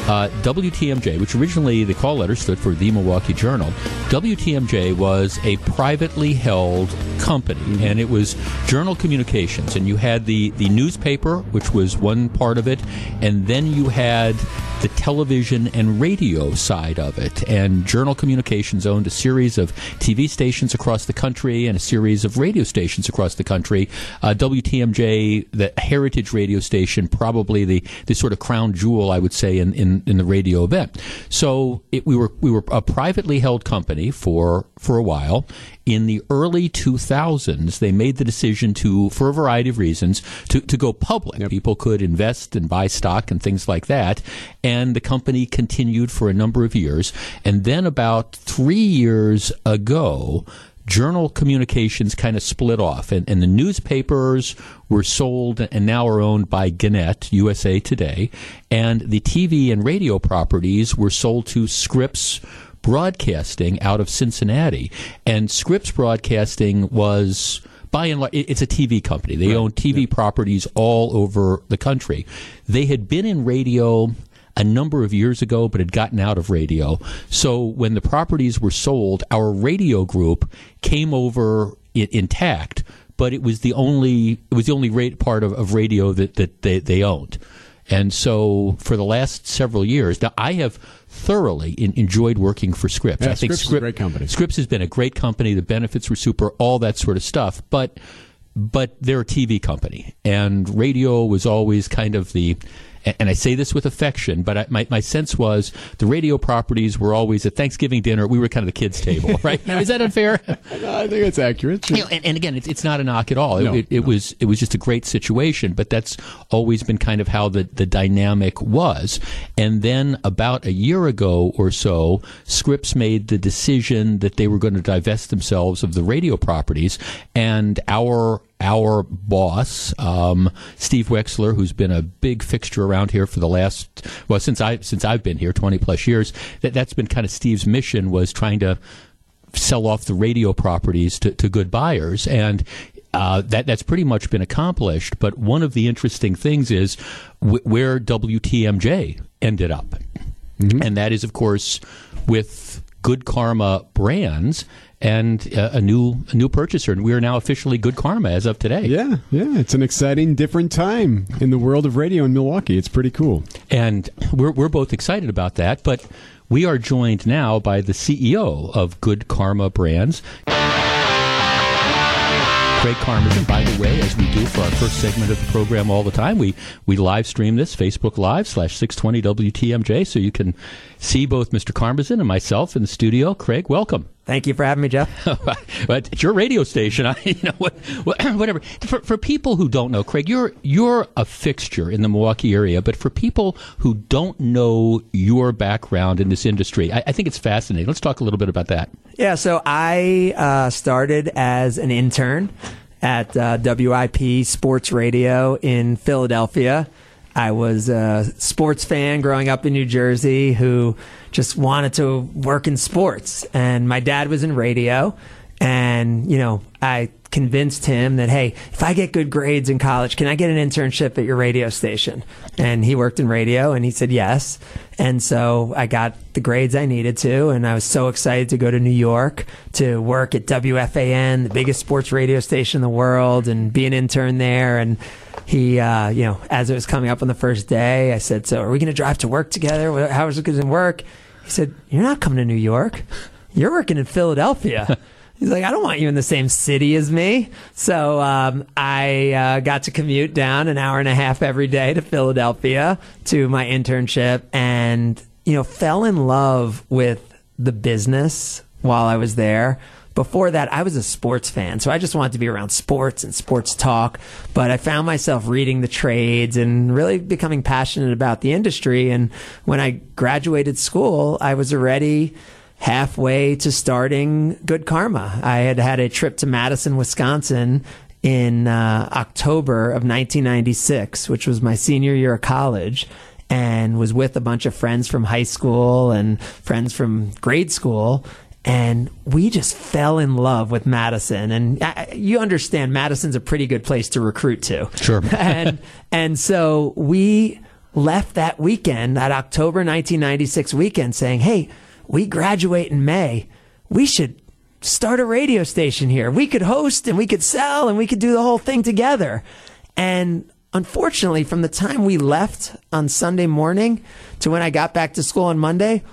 uh, WTMJ, which originally the call letter stood for the Milwaukee Journal, WTMJ was a privately held company, mm-hmm. and it was Journal Communications. And you had the, the newspaper, which was one part of it, and then you had the television and radio side of it. And Journal Communications owned a series of TV stations across the country and a series of radio stations across the country. Uh, WTMJ, the heritage radio station, probably the, the sort of crown jewel, I would say, in, in, in the radio event. So it, we were we were a privately held company for for a while, in the early 2000s, they made the decision to, for a variety of reasons, to, to go public. Yep. People could invest and buy stock and things like that. And the company continued for a number of years. And then about three years ago, journal communications kind of split off, and, and the newspapers were sold and now are owned by Gannett, USA Today, and the TV and radio properties were sold to Scripps Broadcasting out of Cincinnati. And Scripps Broadcasting was by and large, it's a TV company. They right. own TV yeah. properties all over the country. They had been in radio a number of years ago, but had gotten out of radio. So when the properties were sold, our radio group came over I- intact, but it was the only it was the only rate part of, of radio that, that they, they owned. And so for the last several years, now I have thoroughly in, enjoyed working for Scripps. Yeah, I think Scripps, Scripps, is a great company. Scripps has been a great company. The benefits were super, all that sort of stuff. But but they're a TV company, and radio was always kind of the and I say this with affection, but I, my, my sense was the radio properties were always at Thanksgiving dinner. We were kind of the kids' table, right? Is that unfair? no, I think it's accurate. Sure. You know, and, and, again, it's, it's not a knock at all. No, it, it, no. was it was just a great situation, but that's always been kind of how the, the dynamic was. And then about a year ago or so, Scripps made the decision that they were going to divest themselves of the radio properties, and our our boss, um, Steve Wexler, who's been a big fixture around here for the last well since I since I've been here twenty plus years. That that's been kind of Steve's mission was trying to sell off the radio properties to, to good buyers and. Uh, that that's pretty much been accomplished. But one of the interesting things is w- where WTMJ ended up, mm-hmm. and that is, of course, with Good Karma Brands and uh, a new a new purchaser, and we are now officially Good Karma as of today. Yeah, yeah, it's an exciting, different time in the world of radio in Milwaukee. It's pretty cool, and we're we're both excited about that. But we are joined now by the CEO of Good Karma Brands. Craig Karmazin. By the way, as we do for our first segment of the program all the time, we, we live stream this Facebook Live slash 620 WTMJ, so you can see both Mr. Karmazin and myself in the studio. Craig, welcome. Thank you for having me, Jeff. but it's your radio station. I, you know, what, whatever. For, for people who don't know, Craig, you're you're a fixture in the Milwaukee area. But for people who don't know your background in this industry, I, I think it's fascinating. Let's talk a little bit about that. Yeah. So I uh, started as an intern at uh, WIP Sports Radio in Philadelphia. I was a sports fan growing up in New Jersey who just wanted to work in sports. And my dad was in radio. And, you know, I convinced him that, hey, if I get good grades in college, can I get an internship at your radio station? And he worked in radio and he said yes. And so I got the grades I needed to. And I was so excited to go to New York to work at WFAN, the biggest sports radio station in the world, and be an intern there. And he, uh, you know, as it was coming up on the first day, I said, so are we going to drive to work together? How is it going to work? He said, you're not coming to New York. You're working in Philadelphia. He's like, I don't want you in the same city as me. So um, I uh, got to commute down an hour and a half every day to Philadelphia to my internship and, you know, fell in love with the business while I was there. Before that, I was a sports fan, so I just wanted to be around sports and sports talk. But I found myself reading the trades and really becoming passionate about the industry. And when I graduated school, I was already halfway to starting Good Karma. I had had a trip to Madison, Wisconsin in uh, October of 1996, which was my senior year of college, and was with a bunch of friends from high school and friends from grade school. And we just fell in love with Madison, and I, you understand Madison's a pretty good place to recruit to. Sure. and and so we left that weekend, that October 1996 weekend, saying, "Hey, we graduate in May. We should start a radio station here. We could host and we could sell and we could do the whole thing together. And unfortunately, from the time we left on Sunday morning to when I got back to school on Monday,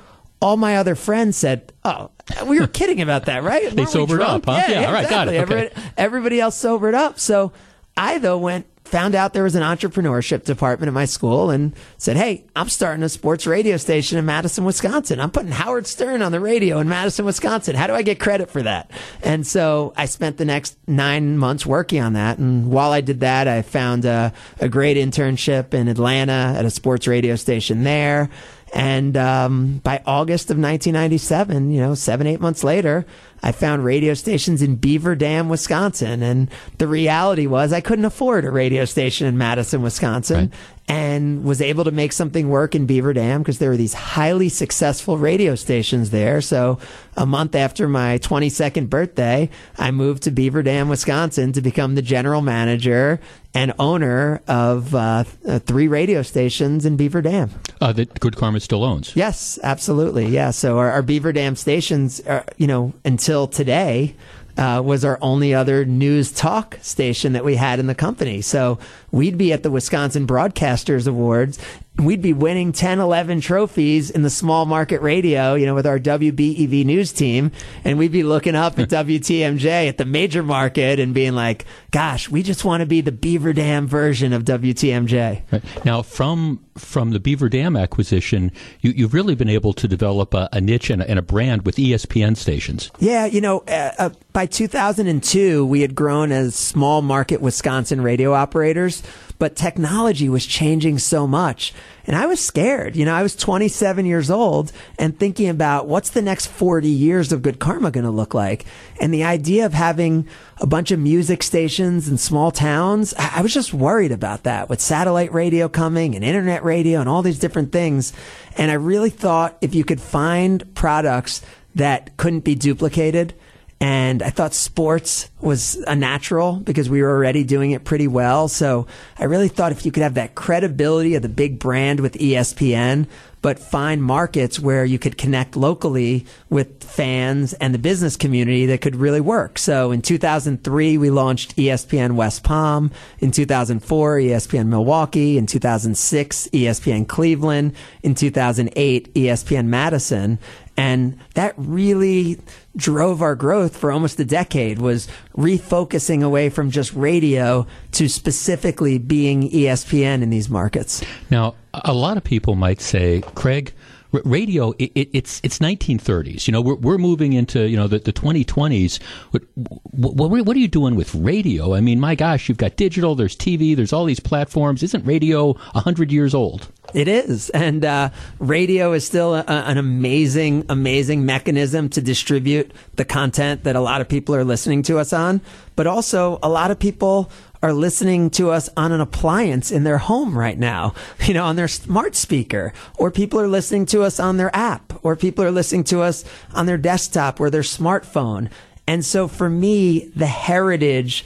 all my other friends said, "Oh, we were kidding about that, right? they Weren't sobered up, huh? Yeah, yeah, all right, got it. Okay. Everybody, everybody else sobered up. So I though went found out there was an entrepreneurship department at my school and said, Hey, I'm starting a sports radio station in Madison, Wisconsin. I'm putting Howard Stern on the radio in Madison, Wisconsin. How do I get credit for that? And so I spent the next nine months working on that. And while I did that, I found a, a great internship in Atlanta at a sports radio station there. And um, by August of 1997, you know, seven, eight months later, I found radio stations in Beaver Dam, Wisconsin. And the reality was I couldn't afford a radio station in Madison, Wisconsin. Right. And was able to make something work in Beaver Dam because there were these highly successful radio stations there. So a month after my 22nd birthday, I moved to Beaver Dam, Wisconsin to become the general manager and owner of uh, three radio stations in Beaver Dam. Uh, that Good Karma still owns. Yes, absolutely. Yeah. So our, our Beaver Dam stations, are, you know, until today, uh, was our only other news talk station that we had in the company. So we'd be at the Wisconsin Broadcasters Awards. We'd be winning 10, 11 trophies in the small market radio, you know, with our WBEV news team. And we'd be looking up at WTMJ at the major market and being like, gosh, we just want to be the Beaver Dam version of WTMJ. Right. Now, from from the Beaver Dam acquisition, you, have really been able to develop a, a niche and a, and a, brand with ESPN stations. Yeah, you know, uh, uh, by 2002, we had grown as small market Wisconsin radio operators but technology was changing so much. And I was scared. You know, I was 27 years old and thinking about what's the next 40 years of good karma going to look like? And the idea of having a bunch of music stations in small towns, I was just worried about that with satellite radio coming and internet radio and all these different things. And I really thought if you could find products that couldn't be duplicated, and I thought sports was a natural because we were already doing it pretty well. So I really thought if you could have that credibility of the big brand with ESPN, but find markets where you could connect locally with fans and the business community that could really work. So in 2003, we launched ESPN West Palm. In 2004, ESPN Milwaukee. In 2006, ESPN Cleveland. In 2008, ESPN Madison. And that really drove our growth for almost a decade was refocusing away from just radio to specifically being ESPN in these markets. Now, a lot of people might say, Craig, radio it, it, it's it's 1930s you know we're, we're moving into you know the, the 2020s what, what, what, are you doing with radio i mean my gosh you've got digital there's tv there's all these platforms isn't radio 100 years old it is. And uh, radio is still a, an amazing, amazing mechanism to distribute the content that a lot of people are listening to us on. But also, a lot of people are listening to us on an appliance in their home right now, you know, on their smart speaker, or people are listening to us on their app, or people are listening to us on their desktop or their smartphone. And so for me, the heritage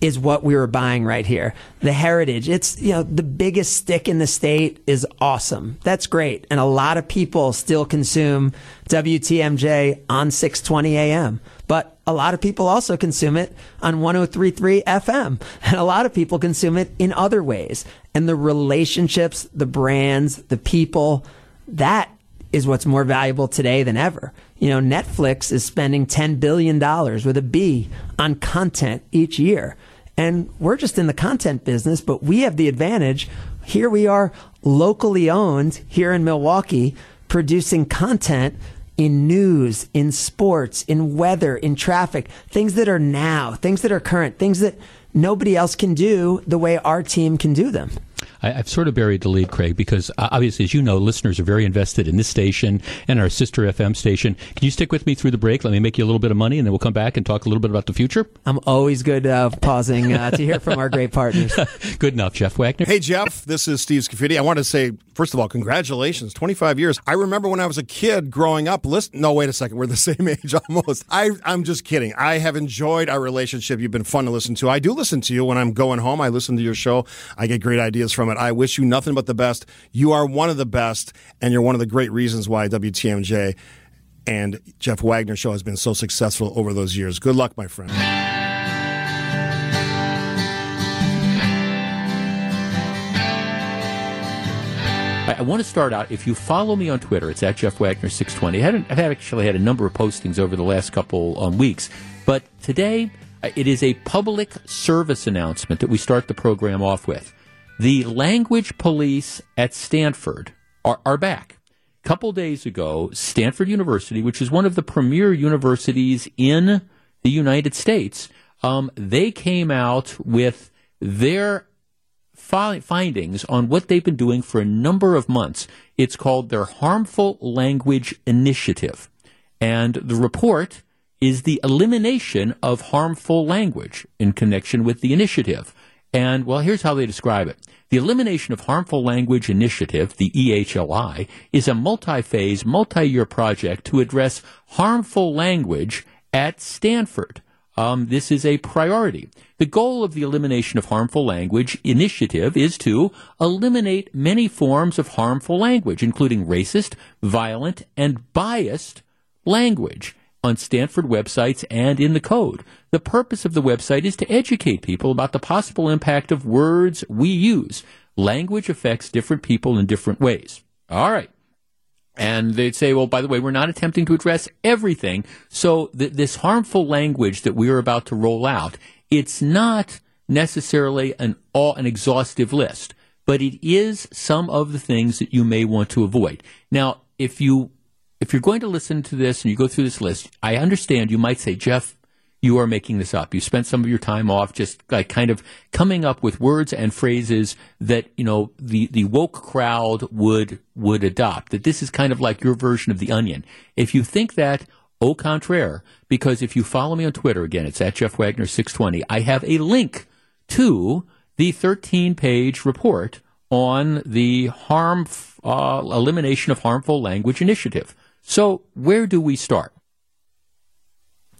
is what we were buying right here. The heritage. It's, you know, the biggest stick in the state is awesome. That's great. And a lot of people still consume WTMJ on 620 AM. But a lot of people also consume it on 1033 FM. And a lot of people consume it in other ways. And the relationships, the brands, the people, that is what's more valuable today than ever. You know, Netflix is spending $10 billion with a B on content each year. And we're just in the content business, but we have the advantage. Here we are locally owned here in Milwaukee, producing content in news, in sports, in weather, in traffic, things that are now, things that are current, things that nobody else can do the way our team can do them. I, have sort of buried the lead, Craig, because uh, obviously, as you know, listeners are very invested in this station and our sister FM station. Can you stick with me through the break? Let me make you a little bit of money, and then we'll come back and talk a little bit about the future. I'm always good uh, pausing uh, to hear from our great partners. good enough, Jeff Wagner. Hey, Jeff, this is Steve Scafidi. I want to say, first of all, congratulations, 25 years. I remember when I was a kid growing up. Listen, no, wait a second, we're the same age almost. I, I'm just kidding. I have enjoyed our relationship. You've been fun to listen to. I do listen to you when I'm going home. I listen to your show. I get great ideas from it. I wish you nothing but the best. You are one of the best, and you're one of the great reasons why WTMJ and Jeff Wagner show has been so successful over those years. Good luck, my friend. I want to start out. If you follow me on Twitter, it's at Jeff Wagner six twenty. I've actually had a number of postings over the last couple um, weeks, but today uh, it is a public service announcement that we start the program off with. The language police at Stanford are, are back. A couple days ago, Stanford University, which is one of the premier universities in the United States, um, they came out with their fi- findings on what they've been doing for a number of months. It's called their Harmful Language Initiative. And the report is the elimination of harmful language in connection with the initiative. And, well, here's how they describe it. The Elimination of Harmful Language Initiative, the EHLI, is a multi-phase, multi-year project to address harmful language at Stanford. Um, this is a priority. The goal of the Elimination of Harmful Language initiative is to eliminate many forms of harmful language, including racist, violent, and biased language on Stanford websites and in the code. The purpose of the website is to educate people about the possible impact of words we use. Language affects different people in different ways. All right. And they'd say, well, by the way, we're not attempting to address everything. So th- this harmful language that we are about to roll out, it's not necessarily an all, an exhaustive list, but it is some of the things that you may want to avoid. Now, if you if you're going to listen to this and you go through this list, I understand you might say, Jeff, you are making this up. You spent some of your time off just like kind of coming up with words and phrases that, you know, the, the woke crowd would, would adopt. That this is kind of like your version of the onion. If you think that, au contraire, because if you follow me on Twitter, again, it's at Jeff Wagner 620, I have a link to the 13 page report on the harm, uh, elimination of harmful language initiative. So where do we start?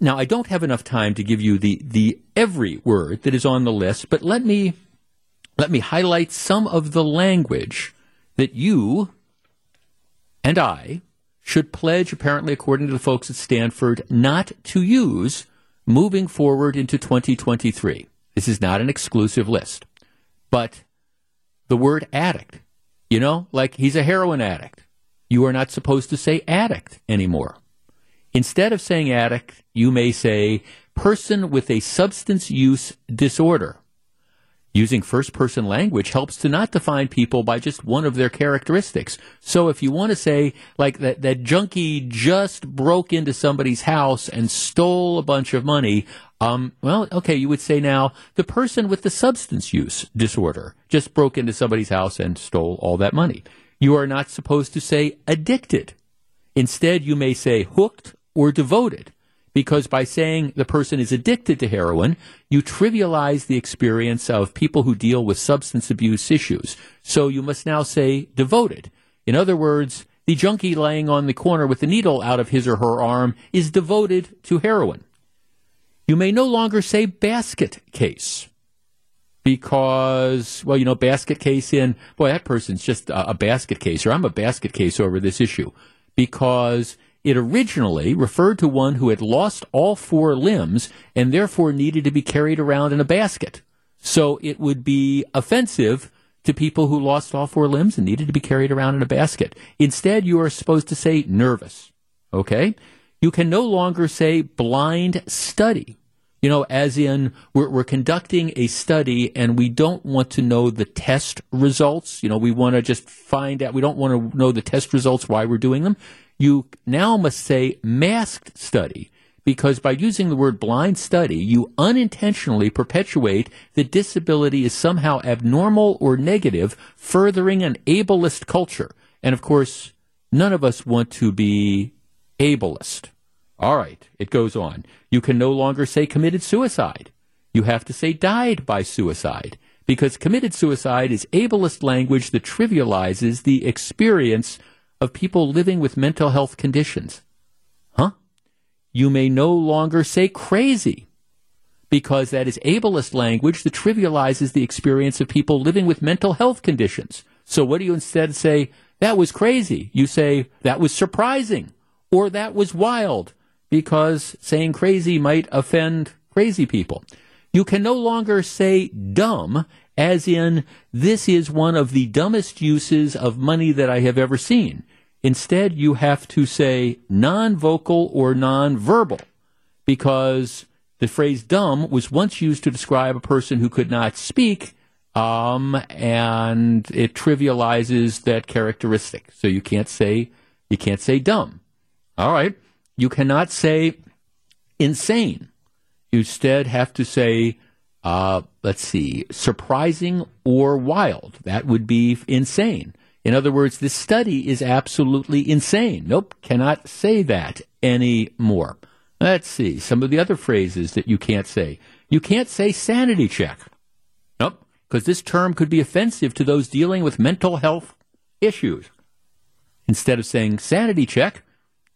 Now, I don't have enough time to give you the, the every word that is on the list, but let me, let me highlight some of the language that you and I should pledge, apparently, according to the folks at Stanford, not to use moving forward into 2023. This is not an exclusive list. But the word addict, you know, like he's a heroin addict you are not supposed to say addict anymore. Instead of saying addict, you may say person with a substance use disorder. Using first person language helps to not define people by just one of their characteristics. So if you want to say, like, that, that junkie just broke into somebody's house and stole a bunch of money, um, well, okay, you would say now the person with the substance use disorder just broke into somebody's house and stole all that money. You are not supposed to say addicted. Instead, you may say hooked or devoted, because by saying the person is addicted to heroin, you trivialize the experience of people who deal with substance abuse issues. So you must now say devoted. In other words, the junkie laying on the corner with the needle out of his or her arm is devoted to heroin. You may no longer say basket case because, well, you know, basket case in, boy, that person's just a, a basket case, or I'm a basket case over this issue. Because it originally referred to one who had lost all four limbs and therefore needed to be carried around in a basket. So it would be offensive to people who lost all four limbs and needed to be carried around in a basket. Instead, you are supposed to say nervous. Okay? You can no longer say blind study you know, as in we're, we're conducting a study and we don't want to know the test results. You know, we want to just find out, we don't want to know the test results, why we're doing them. You now must say masked study because by using the word blind study, you unintentionally perpetuate that disability is somehow abnormal or negative, furthering an ableist culture. And of course, none of us want to be ableist. All right, it goes on. You can no longer say committed suicide. You have to say died by suicide because committed suicide is ableist language that trivializes the experience of people living with mental health conditions. Huh? You may no longer say crazy because that is ableist language that trivializes the experience of people living with mental health conditions. So what do you instead say? That was crazy. You say that was surprising or that was wild because saying crazy might offend crazy people. You can no longer say dumb, as in, this is one of the dumbest uses of money that I have ever seen. Instead, you have to say non vocal or non verbal, because the phrase dumb was once used to describe a person who could not speak, um, and it trivializes that characteristic. So you can't say, you can't say dumb. All right. You cannot say insane. Instead have to say Uh, let's see, surprising or wild. That would be insane. In other words, this study is absolutely insane. Nope, cannot say that anymore. Let's see some of the other phrases that you can't say. You can't say sanity check. Nope, because this term could be offensive to those dealing with mental health issues. Instead of saying sanity check,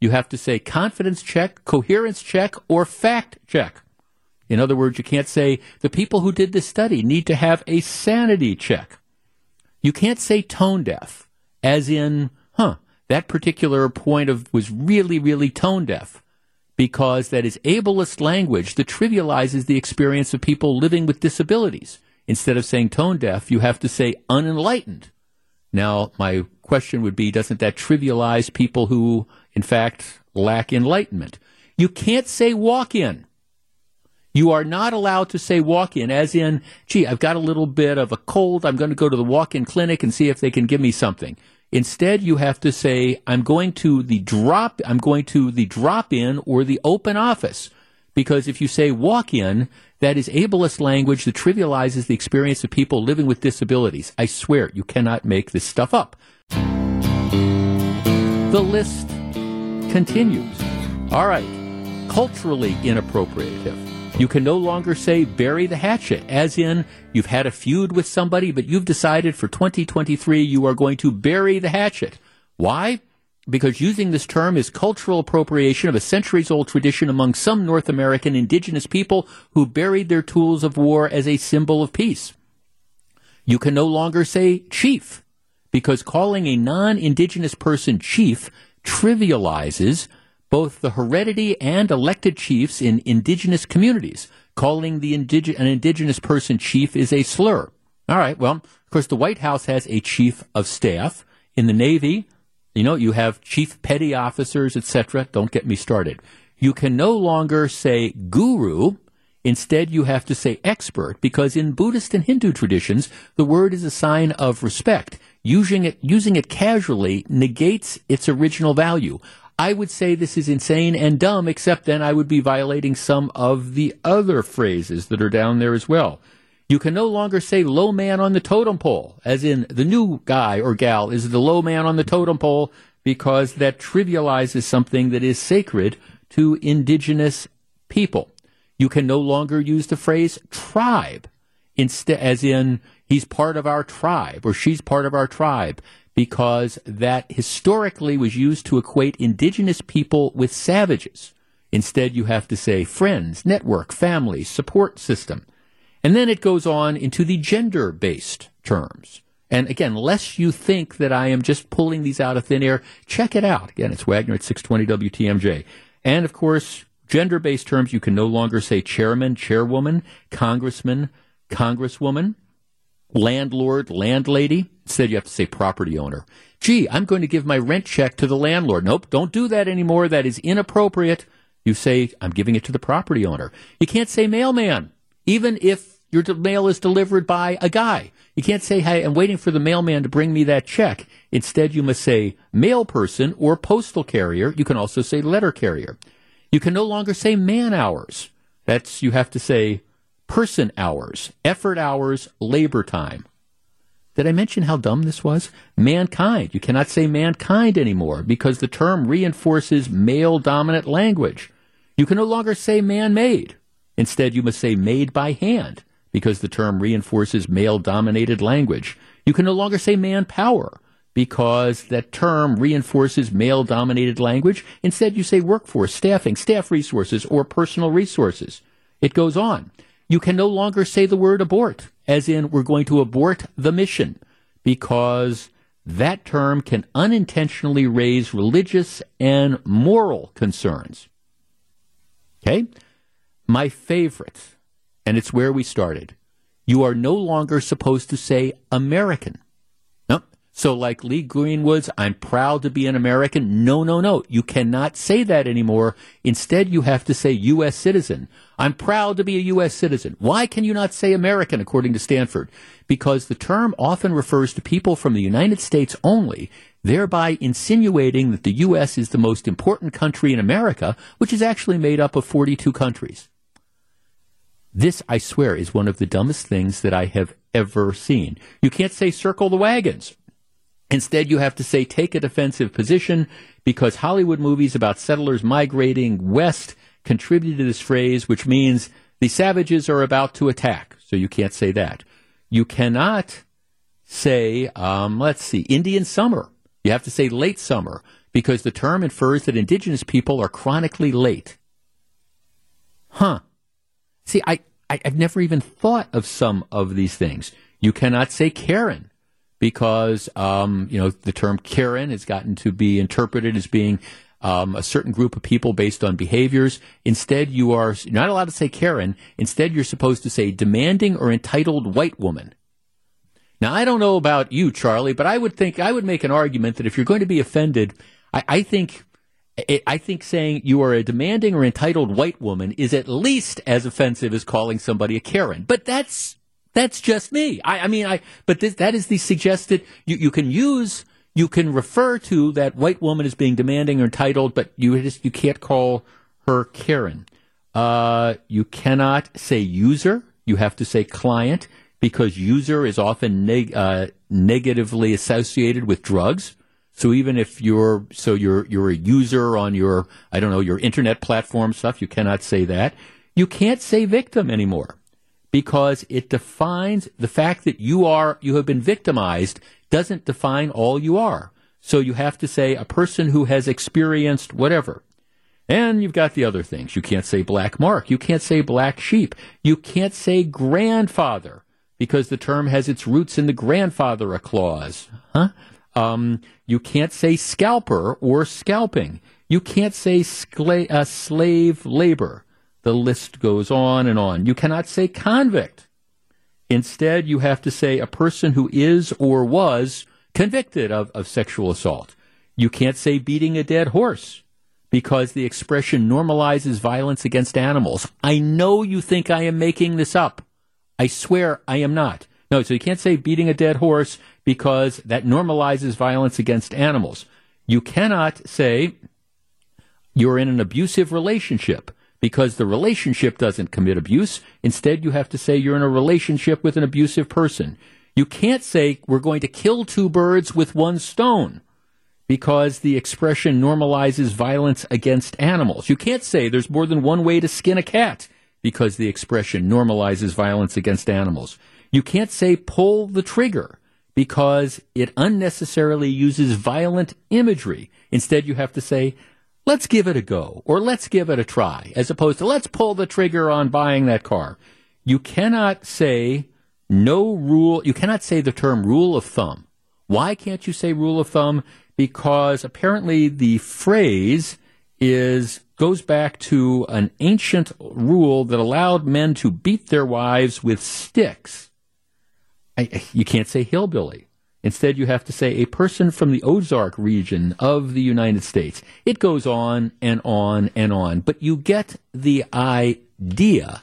you have to say confidence check, coherence check, or fact check. In other words, you can't say the people who did this study need to have a sanity check. You can't say tone deaf, as in, huh, that particular point of was really, really tone deaf, because that is ableist language that trivializes the experience of people living with disabilities. Instead of saying tone deaf, you have to say unenlightened. Now, my question would be, doesn't that trivialize people who, in fact, lack enlightenment? You can't say walk in. You are not allowed to say walk in, as in, gee, I've got a little bit of a cold. I'm going to go to the walk in clinic and see if they can give me something. Instead, you have to say, I'm going to the drop, I'm going to the drop in or the open office. Because if you say walk in, that is ableist language that trivializes the experience of people living with disabilities. I swear, you cannot make this stuff up. The list continues. All right. Culturally inappropriative. You can no longer say bury the hatchet, as in you've had a feud with somebody, but you've decided for 2023 you are going to bury the hatchet. Why? Because using this term is cultural appropriation of a centuries old tradition among some North American indigenous people who buried their tools of war as a symbol of peace. You can no longer say chief, because calling a non indigenous person chief trivializes both the heredity and elected chiefs in indigenous communities. Calling the an indigenous person chief is a slur. All right, well, of course, the White House has a chief of staff. In the Navy, you know, you have chief petty officers, etc. Don't get me started. You can no longer say guru. Instead, you have to say expert because in Buddhist and Hindu traditions, the word is a sign of respect. Using it, using it casually negates its original value. I would say this is insane and dumb, except then I would be violating some of the other phrases that are down there as well. You can no longer say low man on the totem pole, as in the new guy or gal is the low man on the totem pole, because that trivializes something that is sacred to indigenous people. You can no longer use the phrase tribe, as in he's part of our tribe or she's part of our tribe because that historically was used to equate indigenous people with savages. Instead, you have to say friends, network, family, support system. And then it goes on into the gender based terms. And again, lest you think that I am just pulling these out of thin air, check it out. Again, it's Wagner at 620 WTMJ. And of course, gender based terms, you can no longer say chairman, chairwoman, congressman, congresswoman landlord, landlady. Instead, you have to say property owner. Gee, I'm going to give my rent check to the landlord. Nope, don't do that anymore. That is inappropriate. You say, I'm giving it to the property owner. You can't say mailman, even if your mail is delivered by a guy. You can't say, hey, I'm waiting for the mailman to bring me that check. Instead, you must say mail person or postal carrier. You can also say letter carrier. You can no longer say man hours. That's, you have to say person hours, effort hours, labor time. Did I mention how dumb this was? Mankind. You cannot say mankind anymore because the term reinforces male dominant language. You can no longer say man made. Instead, you must say made by hand because the term reinforces male dominated language. You can no longer say manpower because that term reinforces male dominated language. Instead, you say workforce, staffing, staff resources, or personal resources. It goes on. You can no longer say the word abort, as in we're going to abort the mission, because that term can unintentionally raise religious and moral concerns. Okay? My favorite, and it's where we started. You are no longer supposed to say American. So, like Lee Greenwood's, I'm proud to be an American. No, no, no. You cannot say that anymore. Instead, you have to say U.S. citizen. I'm proud to be a U.S. citizen. Why can you not say American, according to Stanford? Because the term often refers to people from the United States only, thereby insinuating that the U.S. is the most important country in America, which is actually made up of 42 countries. This, I swear, is one of the dumbest things that I have ever seen. You can't say circle the wagons. Instead, you have to say take a defensive position because Hollywood movies about settlers migrating west contributed to this phrase, which means the savages are about to attack. So you can't say that. You cannot say, um, let's see, Indian summer. You have to say late summer because the term infers that indigenous people are chronically late. Huh. See, I, I, have never even thought of some of these things. You cannot say Karen because, um, you know, the term Karen has gotten to be interpreted as being um, a certain group of people based on behaviors. Instead, you are not allowed to say Karen. Instead, you're supposed to say demanding or entitled white woman. Now, I don't know about you, Charlie, but I would think I would make an argument that if you're going to be offended, I, I think I think saying you are a demanding or entitled white woman is at least as offensive as calling somebody a Karen. But that's that's just me. I, I mean, I but this, that is the suggested. You, you can use you can refer to that white woman as being demanding or entitled, but you just you can't call her Karen. Uh, you cannot say user. You have to say client because user is often neg- uh, negatively associated with drugs. So even if you're so you're you're a user on your I don't know your internet platform stuff, you cannot say that. You can't say victim anymore because it defines the fact that you are you have been victimized doesn't define all you are. So you have to say a person who has experienced whatever. And you've got the other things. You can't say black mark. You can't say black sheep. You can't say grandfather because the term has its roots in the grandfather clause. Huh? Um, you can't say scalper or scalping. You can't say skla- uh, slave labor. The list goes on and on. You cannot say convict. Instead, you have to say a person who is or was convicted of, of sexual assault. You can't say beating a dead horse because the expression normalizes violence against animals. I know you think I am making this up. I swear I am not. No, so you can't say beating a dead horse because that normalizes violence against animals. You cannot say you're in an abusive relationship because the relationship doesn't commit abuse. Instead, you have to say you're in a relationship with an abusive person. You can't say we're going to kill two birds with one stone because the expression normalizes violence against animals. You can't say there's more than one way to skin a cat because the expression normalizes violence against animals. You can't say pull the trigger because it unnecessarily uses violent imagery. Instead, you have to say let's give it a go or let's give it a try as opposed to let's pull the trigger on buying that car. You cannot say no rule, you cannot say the term rule of thumb. Why can't you say rule of thumb? Because apparently the phrase is goes back to an ancient rule that allowed men to beat their wives with sticks. I, you can't say hillbilly. Instead, you have to say a person from the Ozark region of the United States. It goes on and on and on, but you get the idea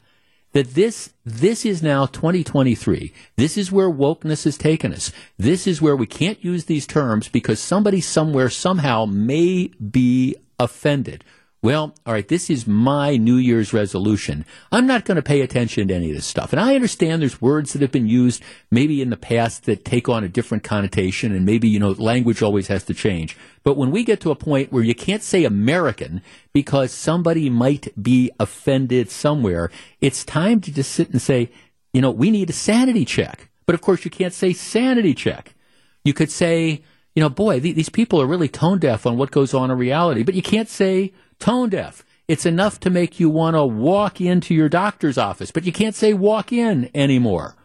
that this this is now 2023. This is where wokeness has taken us. This is where we can't use these terms because somebody somewhere somehow may be offended well, all right, this is my New Year's resolution. I'm not going to pay attention to any of this stuff. And I understand there's words that have been used maybe in the past that take on a different connotation and maybe, you know, language always has to change. But when we get to a point where you can't say American because somebody might be offended somewhere, it's time to just sit and say, you know, we need a sanity check. But of course, you can't say sanity check. You could say, you know, boy, th- these people are really tone deaf on what goes on in reality. But you can't say tone deaf. It's enough to make you want to walk into your doctor's office, but you can't say walk in anymore.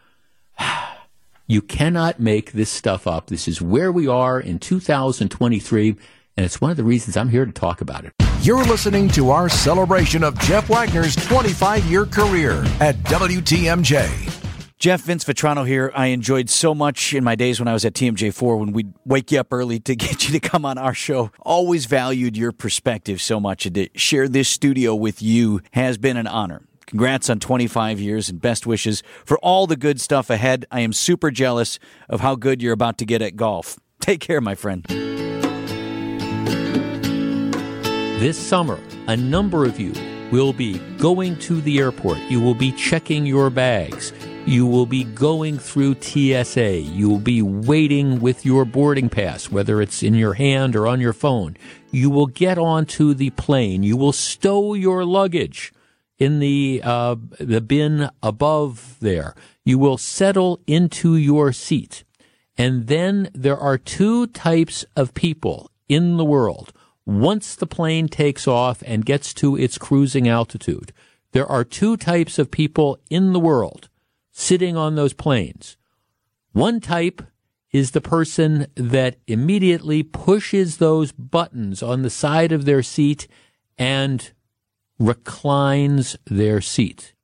you cannot make this stuff up. This is where we are in 2023, and it's one of the reasons I'm here to talk about it. You're listening to our celebration of Jeff Wagner's 25 year career at WTMJ. Jeff Vince Vitrano here. I enjoyed so much in my days when I was at TMJ4 when we'd wake you up early to get you to come on our show. Always valued your perspective so much. And to share this studio with you has been an honor. Congrats on 25 years and best wishes for all the good stuff ahead. I am super jealous of how good you're about to get at golf. Take care, my friend. This summer, a number of you will be going to the airport. You will be checking your bags. You will be going through TSA. You will be waiting with your boarding pass, whether it's in your hand or on your phone. You will get onto the plane. You will stow your luggage in the uh, the bin above there. You will settle into your seat. And then there are two types of people in the world. Once the plane takes off and gets to its cruising altitude, there are two types of people in the world sitting on those planes. One type is the person that immediately pushes those buttons on the side of their seat and reclines their seat.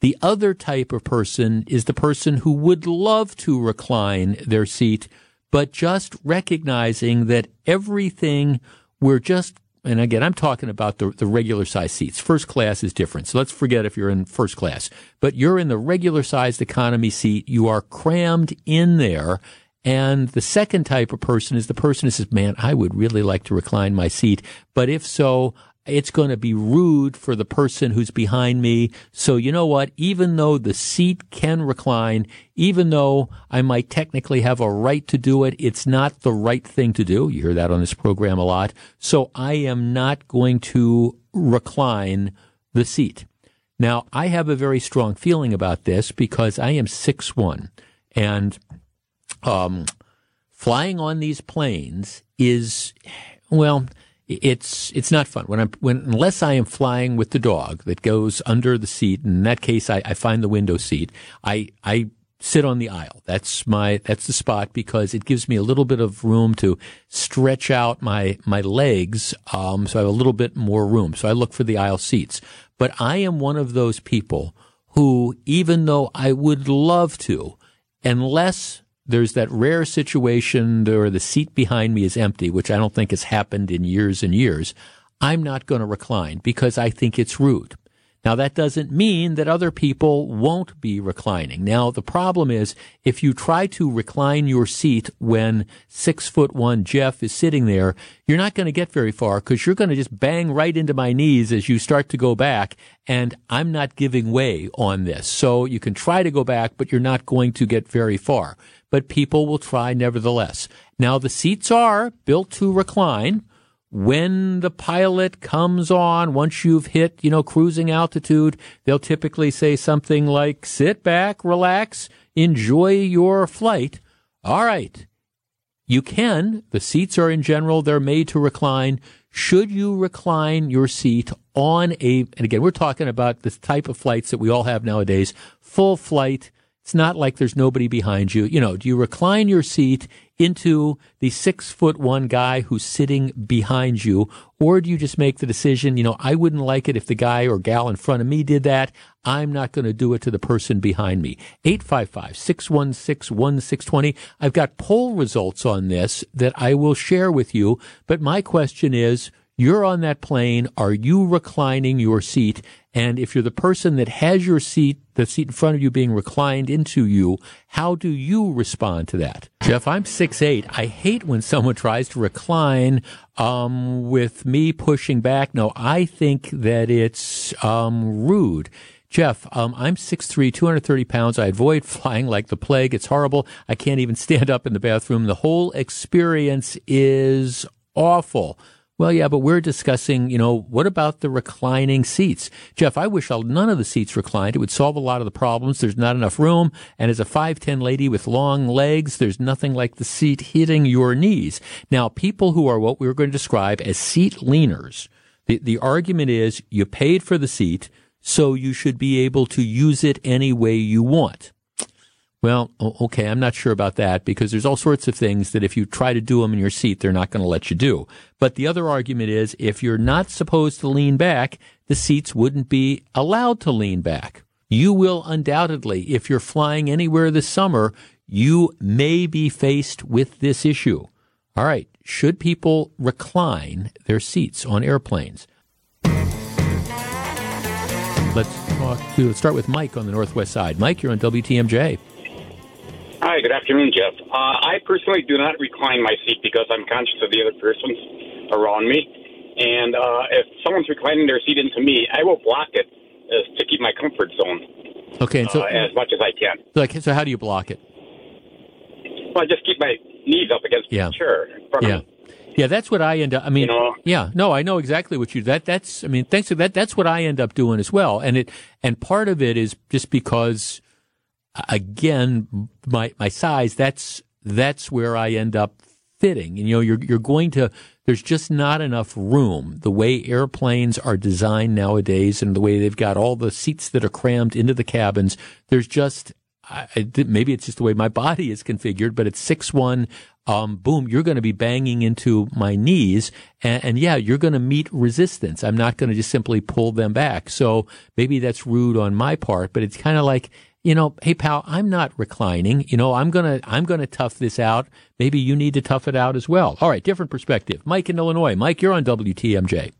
The other type of person is the person who would love to recline their seat, but just recognizing that everything we're just and again, I'm talking about the, the regular size seats. First class is different. So let's forget if you're in first class, but you're in the regular sized economy seat. You are crammed in there. And the second type of person is the person who says, man, I would really like to recline my seat. But if so, it's going to be rude for the person who's behind me. So you know what? Even though the seat can recline, even though I might technically have a right to do it, it's not the right thing to do. You hear that on this program a lot. So I am not going to recline the seat. Now I have a very strong feeling about this because I am six one and, um, flying on these planes is, well, it's it's not fun when I'm when unless I am flying with the dog that goes under the seat. In that case, I, I find the window seat. I I sit on the aisle. That's my that's the spot because it gives me a little bit of room to stretch out my my legs, um, so I have a little bit more room. So I look for the aisle seats. But I am one of those people who, even though I would love to, unless there's that rare situation where the seat behind me is empty, which I don't think has happened in years and years. I'm not going to recline because I think it's rude. Now that doesn't mean that other people won't be reclining. Now the problem is if you try to recline your seat when six foot one Jeff is sitting there, you're not going to get very far because you're going to just bang right into my knees as you start to go back. And I'm not giving way on this. So you can try to go back, but you're not going to get very far but people will try nevertheless. Now, the seats are built to recline. When the pilot comes on, once you've hit, you know, cruising altitude, they'll typically say something like, sit back, relax, enjoy your flight. All right. You can. The seats are in general, they're made to recline. Should you recline your seat on a, and again, we're talking about the type of flights that we all have nowadays, full flight, it's not like there's nobody behind you. You know, do you recline your seat into the six foot one guy who's sitting behind you? Or do you just make the decision, you know, I wouldn't like it if the guy or gal in front of me did that. I'm not going to do it to the person behind me. 855 616 1620. I've got poll results on this that I will share with you. But my question is, you're on that plane. Are you reclining your seat? And if you're the person that has your seat, the seat in front of you being reclined into you, how do you respond to that? Jeff, I'm six eight. I hate when someone tries to recline um, with me pushing back. No, I think that it's um, rude. Jeff, um, I'm 6'3", 230 pounds. I avoid flying like the plague. It's horrible. I can't even stand up in the bathroom. The whole experience is awful. Well, yeah, but we're discussing, you know, what about the reclining seats? Jeff, I wish none of the seats reclined. It would solve a lot of the problems. There's not enough room. And as a 5'10 lady with long legs, there's nothing like the seat hitting your knees. Now, people who are what we are going to describe as seat leaners, the, the argument is you paid for the seat, so you should be able to use it any way you want. Well, okay, I'm not sure about that because there's all sorts of things that if you try to do them in your seat, they're not going to let you do. But the other argument is if you're not supposed to lean back, the seats wouldn't be allowed to lean back. You will undoubtedly, if you're flying anywhere this summer, you may be faced with this issue. All right, should people recline their seats on airplanes? Let's talk to, let's start with Mike on the Northwest side. Mike, you're on WTMJ. Hi, good afternoon, Jeff. Uh, I personally do not recline my seat because I'm conscious of the other persons around me. and uh, if someone's reclining their seat into me, I will block it uh, to keep my comfort zone. Okay, and so uh, as much as I can. like so, how do you block it? Well, I just keep my knees up against Yeah. the chair. Yeah. Yeah, that's what I end up. I mean, You know? yeah, no, I know exactly what you. That that's. I mean, thanks to that. That's what I end up doing as well. And it and part of it is just because, again, my my size. That's that's where I end up fitting. And you know, you're you're going to. There's just not enough room. The way airplanes are designed nowadays, and the way they've got all the seats that are crammed into the cabins. There's just I, maybe it's just the way my body is configured, but it's six one. Um, boom, you're going to be banging into my knees, and, and yeah, you're going to meet resistance. I'm not going to just simply pull them back. So maybe that's rude on my part, but it's kind of like you know, hey pal, I'm not reclining. You know, I'm gonna I'm gonna tough this out. Maybe you need to tough it out as well. All right, different perspective. Mike in Illinois. Mike, you're on WTMJ.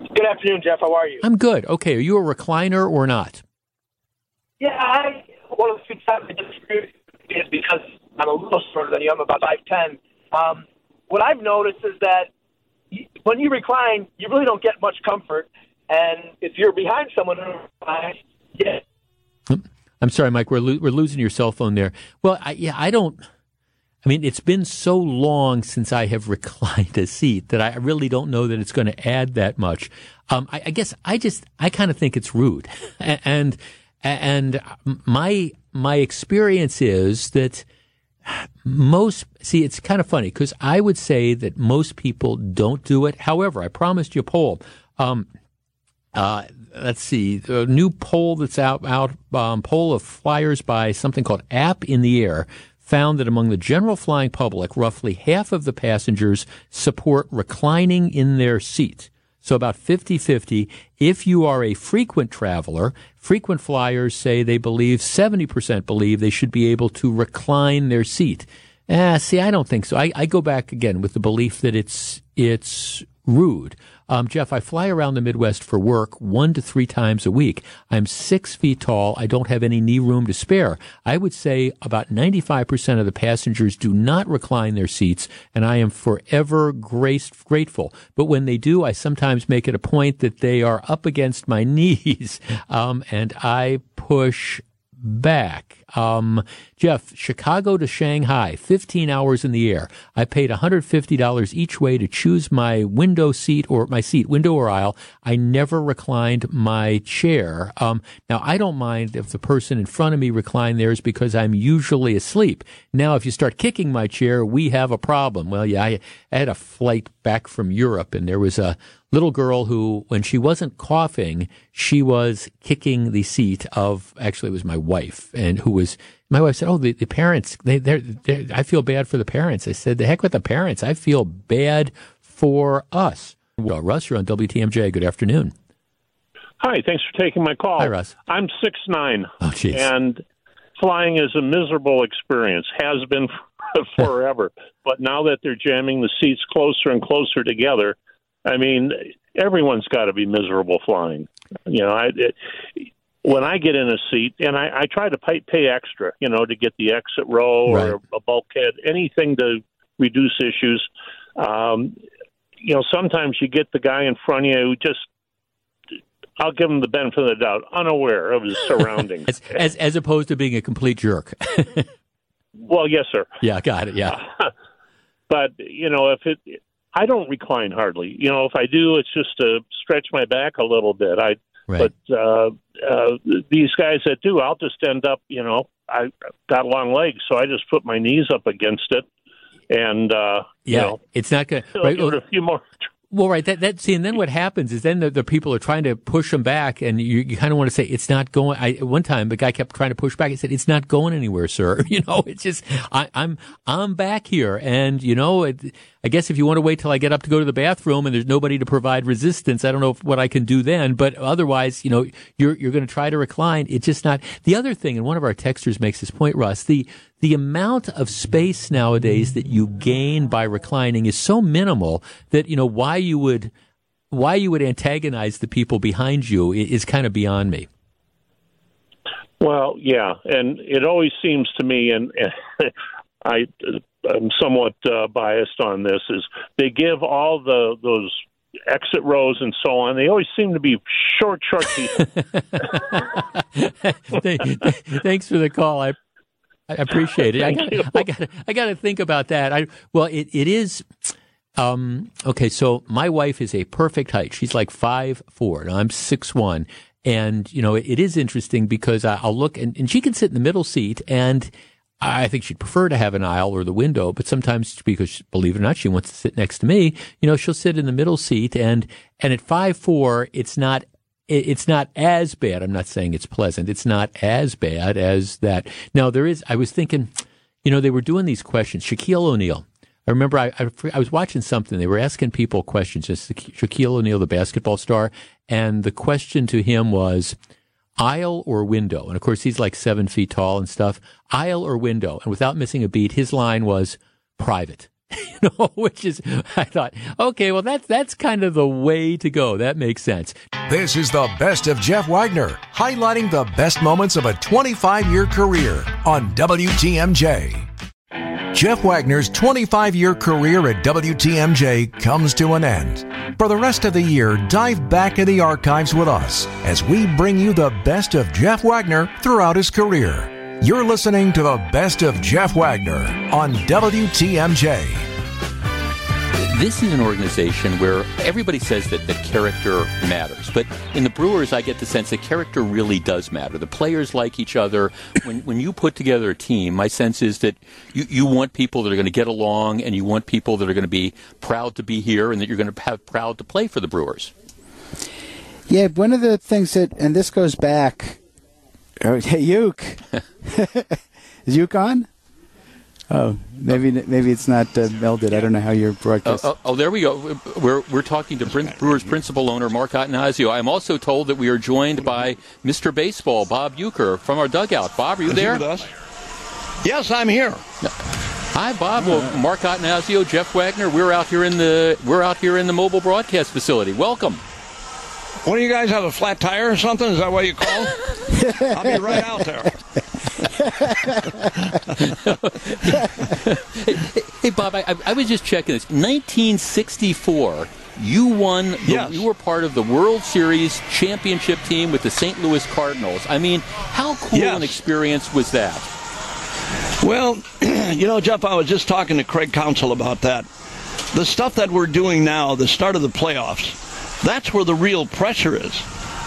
Good afternoon, Jeff. How are you? I'm good. Okay, are you a recliner or not? Yeah, I one of the few times I disagree is because I'm a little shorter than you. I'm about five ten. Um, what I've noticed is that you, when you recline, you really don't get much comfort, and if you're behind someone who reclines, yeah, I'm sorry, Mike. We're lo- we're losing your cell phone there. Well, I, yeah, I don't. I mean, it's been so long since I have reclined a seat that I really don't know that it's going to add that much. Um, I, I guess I just I kind of think it's rude, and and my my experience is that most see it's kind of funny because I would say that most people don't do it. However, I promised you a poll. Um, uh, let's see, the new poll that's out, out um, poll of flyers by something called App in the Air found that among the general flying public, roughly half of the passengers support reclining in their seat. So about 50-50. If you are a frequent traveler, frequent flyers say they believe 70% believe they should be able to recline their seat. Ah, see, I don't think so. I, I go back again with the belief that it's it's rude. Um, Jeff, I fly around the Midwest for work one to three times a week. I'm six feet tall. I don't have any knee room to spare. I would say about 95% of the passengers do not recline their seats, and I am forever grace, grateful. But when they do, I sometimes make it a point that they are up against my knees, um, and I push back. Um, Jeff, Chicago to Shanghai, 15 hours in the air. I paid $150 each way to choose my window seat or my seat, window or aisle. I never reclined my chair. Um, now I don't mind if the person in front of me reclined theirs because I'm usually asleep. Now, if you start kicking my chair, we have a problem. Well, yeah, I, I had a flight back from Europe and there was a little girl who, when she wasn't coughing, she was kicking the seat of, actually it was my wife and who was, my wife said, Oh, the, the parents, they, they're, they're, I feel bad for the parents. I said, the heck with the parents. I feel bad for us. Well, Russ, you're on WTMJ. Good afternoon. Hi, thanks for taking my call. Hi, Russ. I'm six nine, Oh, jeez. and flying is a miserable experience. Has been forever. but now that they're jamming the seats closer and closer together, I mean, everyone's got to be miserable flying. You know, I. It, when I get in a seat, and I, I try to pay, pay extra, you know, to get the exit row or Right. a bulkhead, anything to reduce issues. Um, you know, sometimes you get the guy in front of you who just I'll give him the benefit of the doubt, unaware of his surroundings. As, as, as opposed to being a complete jerk. well, yes, sir. yeah, got it. Yeah. But you know, if it, I don't recline hardly. You know, if I do, it's just to stretch my back a little bit. I, Right. but uh, uh, these guys that do, I'll just end up. You know, I got long legs, so I just put my knees up against it, and uh, Yeah. you know, it's not I'll right, give it a few more. Well, right. That, that, see, and then what happens is then the, the people are trying to push them back and you, you kind of want to say, it's not going, I, one time the guy kept trying to push back. He said, it's not going anywhere, sir. You know, it's just, I, I'm, I'm back here. And, you know, it, I guess if you want to wait till I get up to go to the bathroom and there's nobody to provide resistance, I don't know if, what I can do then, but otherwise, you know, you're, you're going to try to recline. It's just not, the other thing, and one of our texters makes this point, Russ, the, the amount of space nowadays that you gain by reclining is so minimal that, you know, why you would, why you would antagonize the people behind you is kind of beyond me. Well, yeah, and it always seems to me, and, and I, I'm somewhat uh, biased on this, is they give all the those exit rows and so on. They always seem to be short, short people. Thanks for the call. I I appreciate it. I got I got to think about that. I well, it it is. Um, okay, so my wife is a perfect height. She's like five four, and I'm six one. And you know, it, it is interesting because I, will look and, and she can sit in the middle seat, and I think she'd prefer to have an aisle or the window, but sometimes because believe it or not, she wants to sit next to me. You know, she'll sit in the middle seat and, and at five, four, it's not, it's not as bad. I'm not saying it's pleasant. It's not as bad as that. Now there is, I was thinking, you know, they were doing these questions. Shaquille O'Neal. I remember I, I, I was watching something. They were asking people questions. Just Shaquille O'Neal, the basketball star, and the question to him was, aisle or window? And of course, he's like seven feet tall and stuff. Aisle or window? And without missing a beat, his line was private. you know, which is, I thought, okay, well, that's, that's kind of the way to go. That makes sense. This is the best of Jeff Wagner, highlighting the best moments of a 25 year career on WTMJ. Jeff Wagner's 25 year career at WTMJ comes to an end. For the rest of the year, dive back in the archives with us as we bring you the best of Jeff Wagner throughout his career. You're listening to the best of Jeff Wagner on WTMJ. This is an organization where everybody says that, the character matters. But in the Brewers, I get the sense that character really does matter. The players like each other. When, when you put together a team, my sense is that you, you want people that are going to get along and you want people that are going to be proud to be here and that you're going to have proud to play for the Brewers. Yeah, one of the things that, and this goes back. Oh, hey, Uke. is Uke on? Oh, maybe maybe it's not uh, melded. I don't know how you're broadcasting. Oh, oh, oh, there we go. We're we're talking to Brewers principal owner Mark Attanasio. I'm also told that we are joined by Mr. Baseball Bob Uecker from our dugout. Bob, are you Is there? with us? Yes, I'm here. Hi, Bob. Well, Mark Attanasio, Jeff Wagner. We're out here in the we're out here in the mobile broadcast facility. Welcome. What do you guys have a flat tire or something? Is that what you call? I'll be right out there. hey, hey, Bob, I, I, was just checking this. 1964, you won. The, Yes. You were part of the World Series championship team with the St. Louis Cardinals. I mean, how cool Yes. an experience was that? Well, you know, Jeff, I was just talking to Craig Counsell about that. The stuff that we're doing now, the start of the playoffs, that's where the real pressure is.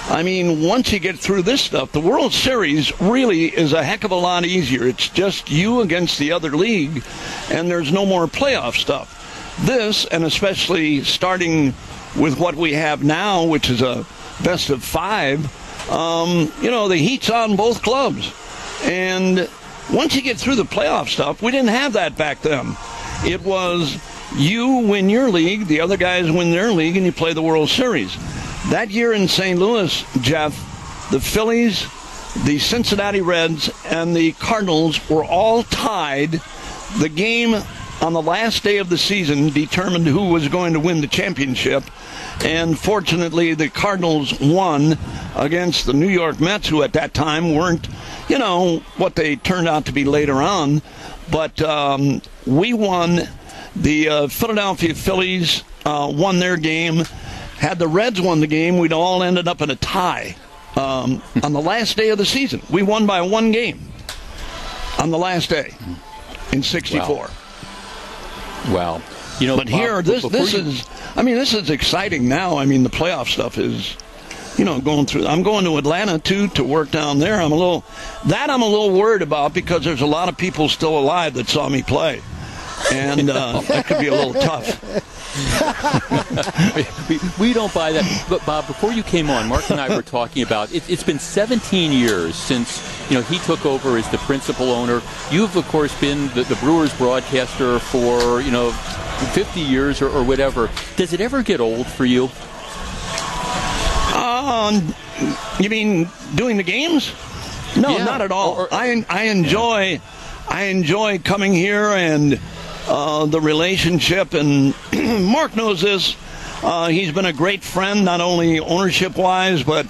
I mean, once you get through this stuff, the World Series really is a heck of a lot easier. It's just you against the other league, and there's no more playoff stuff. This, and especially starting with what we have now, which is a best of five, um, you know, the heat's on both clubs. And once you get through the playoff stuff, we didn't have that back then. It was you win your league, the other guys win their league, and you play the World Series. That year in St. Louis, Jeff, the Phillies, the Cincinnati Reds, and the Cardinals were all tied. The game on the last day of the season determined who was going to win the championship. And fortunately, the Cardinals won against the New York Mets, who at that time weren't, you know, what they turned out to be later on. But um, we won. The uh, Philadelphia Phillies uh, won their game. Had the Reds won the game, we'd all ended up in a tie um, on the last day of the season. We won by one game on the last day in '64. Wow. You know, but Bob, here, this this you- is. I mean, this is exciting now. I mean, the playoff stuff is. You know, going through. I'm going to Atlanta too to work down there. I'm a little. That I'm a little worried about because there's a lot of people still alive that saw me play, and uh, that could be a little tough. we, we don't buy that. But Bob, before you came on, Mark and I were talking about it, it's been 17 years since you know he took over as the principal owner. You've of course been the, the Brewers broadcaster for you know 50 years or, or whatever. Does it ever get old for you? Um, you mean doing the games? No, Yeah. not at all. I I enjoy I enjoy coming here and uh, the relationship. And Mark knows this. Uh, he's been a great friend, not only ownership wise, but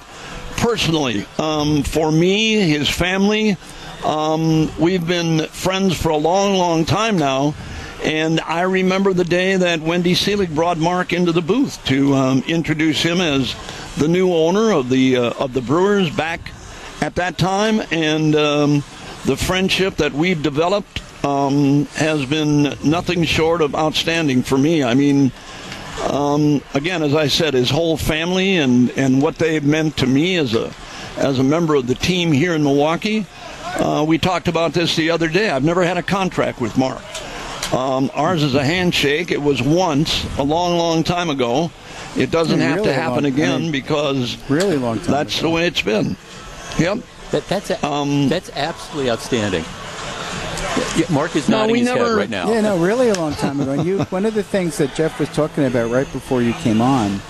personally. Um, for me, his family, um, we've been friends for a long, long time now. And I remember the day that Wendy Selig brought Mark into the booth to um, introduce him as the new owner of the uh, of the Brewers back at that time, and um, the friendship that we've developed um, has been nothing short of outstanding for me. I mean, um, again, as I said, his whole family and, and what they've meant to me as a as a member of the team here in Milwaukee. Uh, we talked about this the other day. I've never had a contract with Mark. Um, ours is a handshake. It was once a long, long time ago. It doesn't have to happen long- again I mean, because really long time that's the way it's been. Yep. That, that's a, Um, that's absolutely outstanding. Yeah, Mark is No, nodding we his head never- right now. Yeah, no, really a long time ago. And you, one of the things that Jeff was talking about right before you came on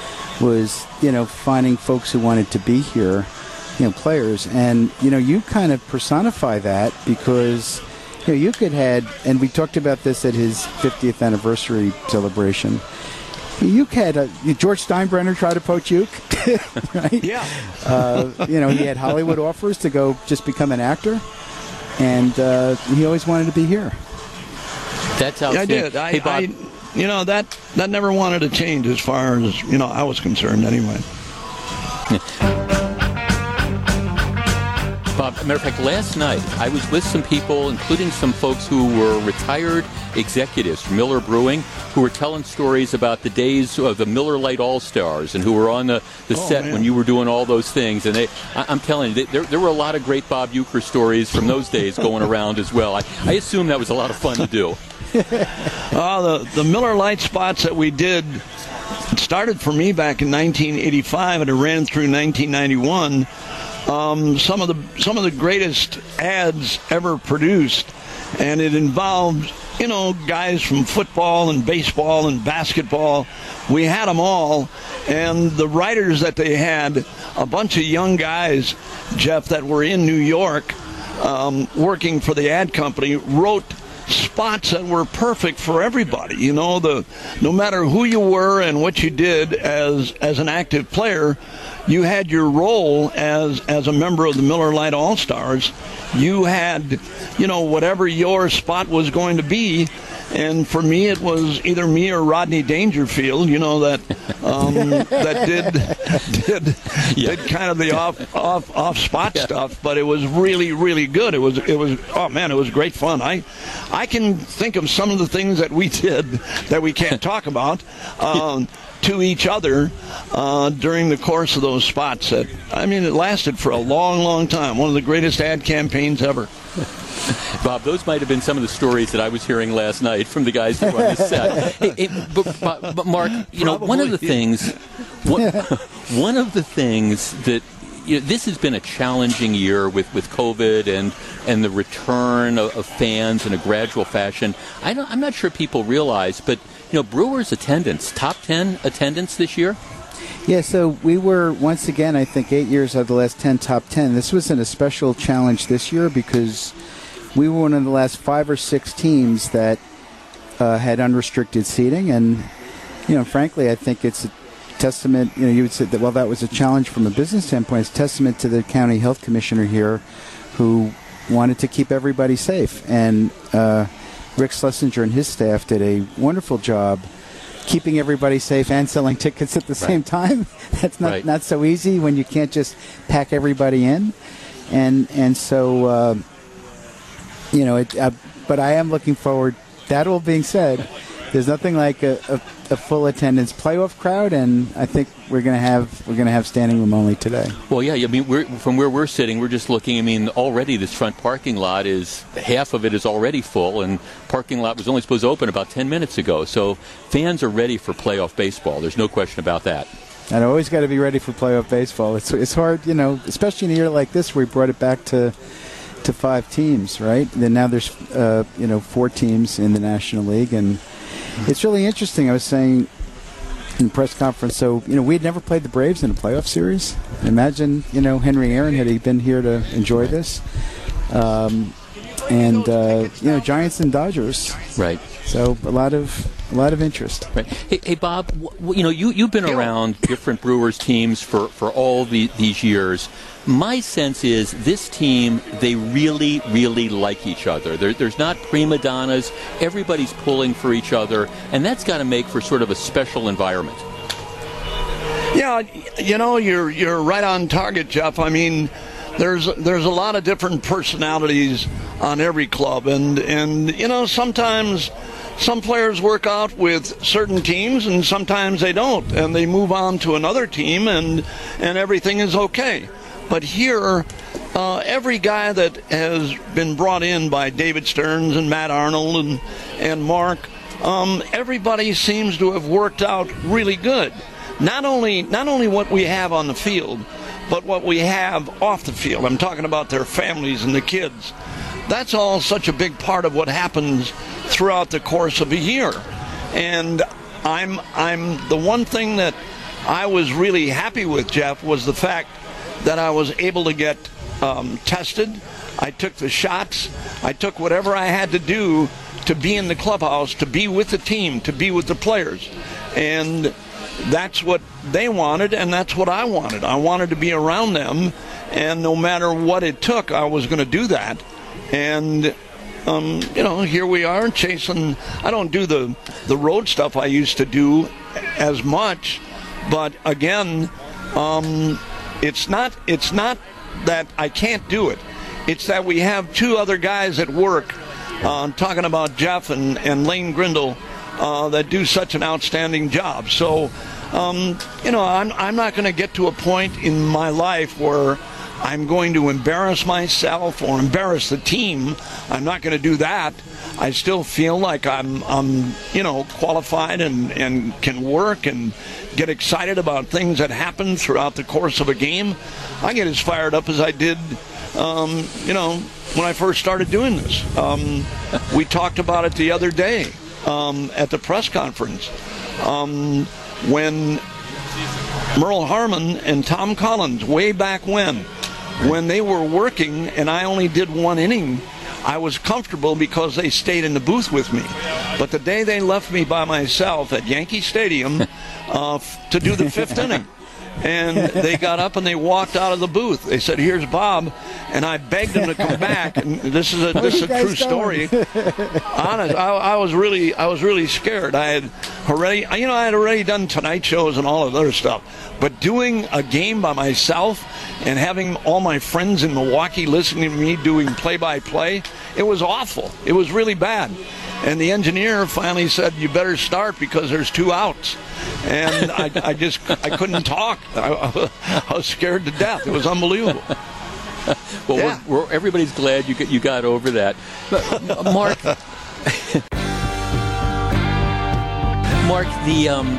was, you know, finding folks who wanted to be here, you know, players. And, you know, you kind of personify that because, you know, you could had, and we talked about this at his 50th anniversary celebration. You had uh, George Steinbrenner try to poach you, right? Yeah. Uh, you know, he had Hollywood offers to go just become an actor, and uh, he always wanted to be here. That's Yeah, I did. I, hey, Bob, I, you know that that never wanted to change as far as you know I was concerned. Anyway. Bob, matter of fact, last night I was with some people, including some folks who were retired executives from Miller Brewing, who were telling stories about the days of the Miller Lite All Stars and who were on the, the Oh, set man. when you were doing all those things. And they, I, I'm telling you, there, there were a lot of great Bob Uecker stories from those days going around as well. I, I assume that was a lot of fun to do. Uh, the the Miller Lite spots that we did started for me back in 1985 and it ran through 1991. Um, some of the some of the greatest ads ever produced, and it involved you know guys from football and baseball and basketball. We had them all, and the writers that they had, a bunch of young guys, Jeff, that were in New York, um, working for the ad company, wrote spots that were perfect for everybody. You know, the no matter who you were and what you did as as an active player, you had your role as as a member of the Miller Lite All Stars. You had, you know, whatever your spot was going to be. And for me, it was either me or Rodney Dangerfield. You know that um, that did did did kind of the off off off spot stuff, but it was really really good. It was it was oh man, it was great fun. I I can think of some of the things that we did that we can't talk about. Um, to each other uh, during the course of those spots. That I mean, it lasted for a long, long time. One of the greatest ad campaigns ever. Bob, those might have been some of the stories that I was hearing last night from the guys who were on the set. hey, hey, but, but, but Mark, you know, one of the things, one, one of the things that you know, this has been a challenging year with, with COVID and and the return of, of fans in a gradual fashion. I don't, I'm not sure people realize, but you know, Brewers attendance, top ten attendance this year. Yeah, so we were once again, I think, eight years out of the last ten top ten. This was an a special challenge this year because we were one of the last five or six teams that uh, had unrestricted seating, and you know, frankly, I think it's a testament. You know, you would say that well, that was a challenge from a business standpoint. It's testament to the county health commissioner here, who wanted to keep everybody safe, and uh, Rick Schlesinger and his staff did a wonderful job keeping everybody safe and selling tickets at the same time. That's not Right. not so easy when you can't just pack everybody in, and and so uh, you know it. Uh, but I am looking forward. That all being said, there's nothing like a, a, a full attendance playoff crowd, and I think we're gonna have we're gonna have standing room only today. Well, yeah, I mean, we're, from where we're sitting, we're just looking. I mean, already this front parking lot is half of it is already full, and parking lot was only supposed to open about ten minutes ago. So fans are ready for playoff baseball. There's no question about that. And I always got to be ready for playoff baseball. It's it's hard, you know, especially in a year like this where we brought it back to to five teams, right? Then now there's uh, you know four teams in the National League, and it's really interesting. I was saying in press conference, so you know we had never played the Braves in a playoff series. Imagine you know Henry Aaron had he been here to enjoy this, um, and uh, you know Giants and Dodgers, right? So a lot of a lot of interest. Right. Hey, hey Bob, w- you know you you've been around different Brewers teams for for all the, these years. My sense is this team they really really like each other. There, there's not prima donnas. Everybody's pulling for each other, and that's got to make for sort of a special environment. Yeah, you know, you're you're right on target, Jeff. I mean, there's there's a lot of different personalities on every club, and and you know sometimes some players work out with certain teams, and sometimes they don't, and they move on to another team, and and everything is okay. But here, uh, every guy that has been brought in by David Stearns and Matt Arnold and and Mark, um, everybody seems to have worked out really good not only not only what we have on the field, but what we have off the field. I'm talking about their families and the kids. That's all such a big part of what happens throughout the course of a year. And I'm I'm the one thing that I was really happy with Jeff was the fact that I was able to get um, tested. I took the shots. I took whatever I had to do to be in the clubhouse, to be with the team, to be with the players. And that's what they wanted, and that's what I wanted. I wanted to be around them, and no matter what it took, I was going to do that. And um, you know, here we are chasing. I don't do the the road stuff I used to do as much, but again, um, it's not it's not that I can't do it. It's that we have two other guys at work. Uh, talking about Jeff and, and Lane Grindle uh, that do such an outstanding job. So, um, you know, I'm, I'm not going to get to a point in my life where I'm going to embarrass myself or embarrass the team. I'm not going to do that. I still feel like I'm, I'm you know, qualified and, and can work and get excited about things that happen throughout the course of a game. I get as fired up as I did, um, you know, when I first started doing this. Um, we talked about it the other day um, at the press conference um, when Merle Harmon and Tom Collins, way back when, when they were working and I only did one inning, I was comfortable because they stayed in the booth with me. But the day they left me by myself at Yankee Stadium uh, to do the fifth inning, and they got up and they walked out of the booth. They said, "Here's Bob," and I begged them to come back. And this is a this is a true story. Honest, I, I, was really I was really scared. I had already you know I had already done tonight shows and all of other stuff, but doing a game by myself and having all my friends in Milwaukee listening to me doing play by play, it was awful. It was really bad. And the engineer finally said, "You better start because there's two outs." And I, I just I couldn't talk. I, I, was scared to death. It was unbelievable. well, yeah. we're, we're, everybody's glad you you got over that, Mark. Mark, the um,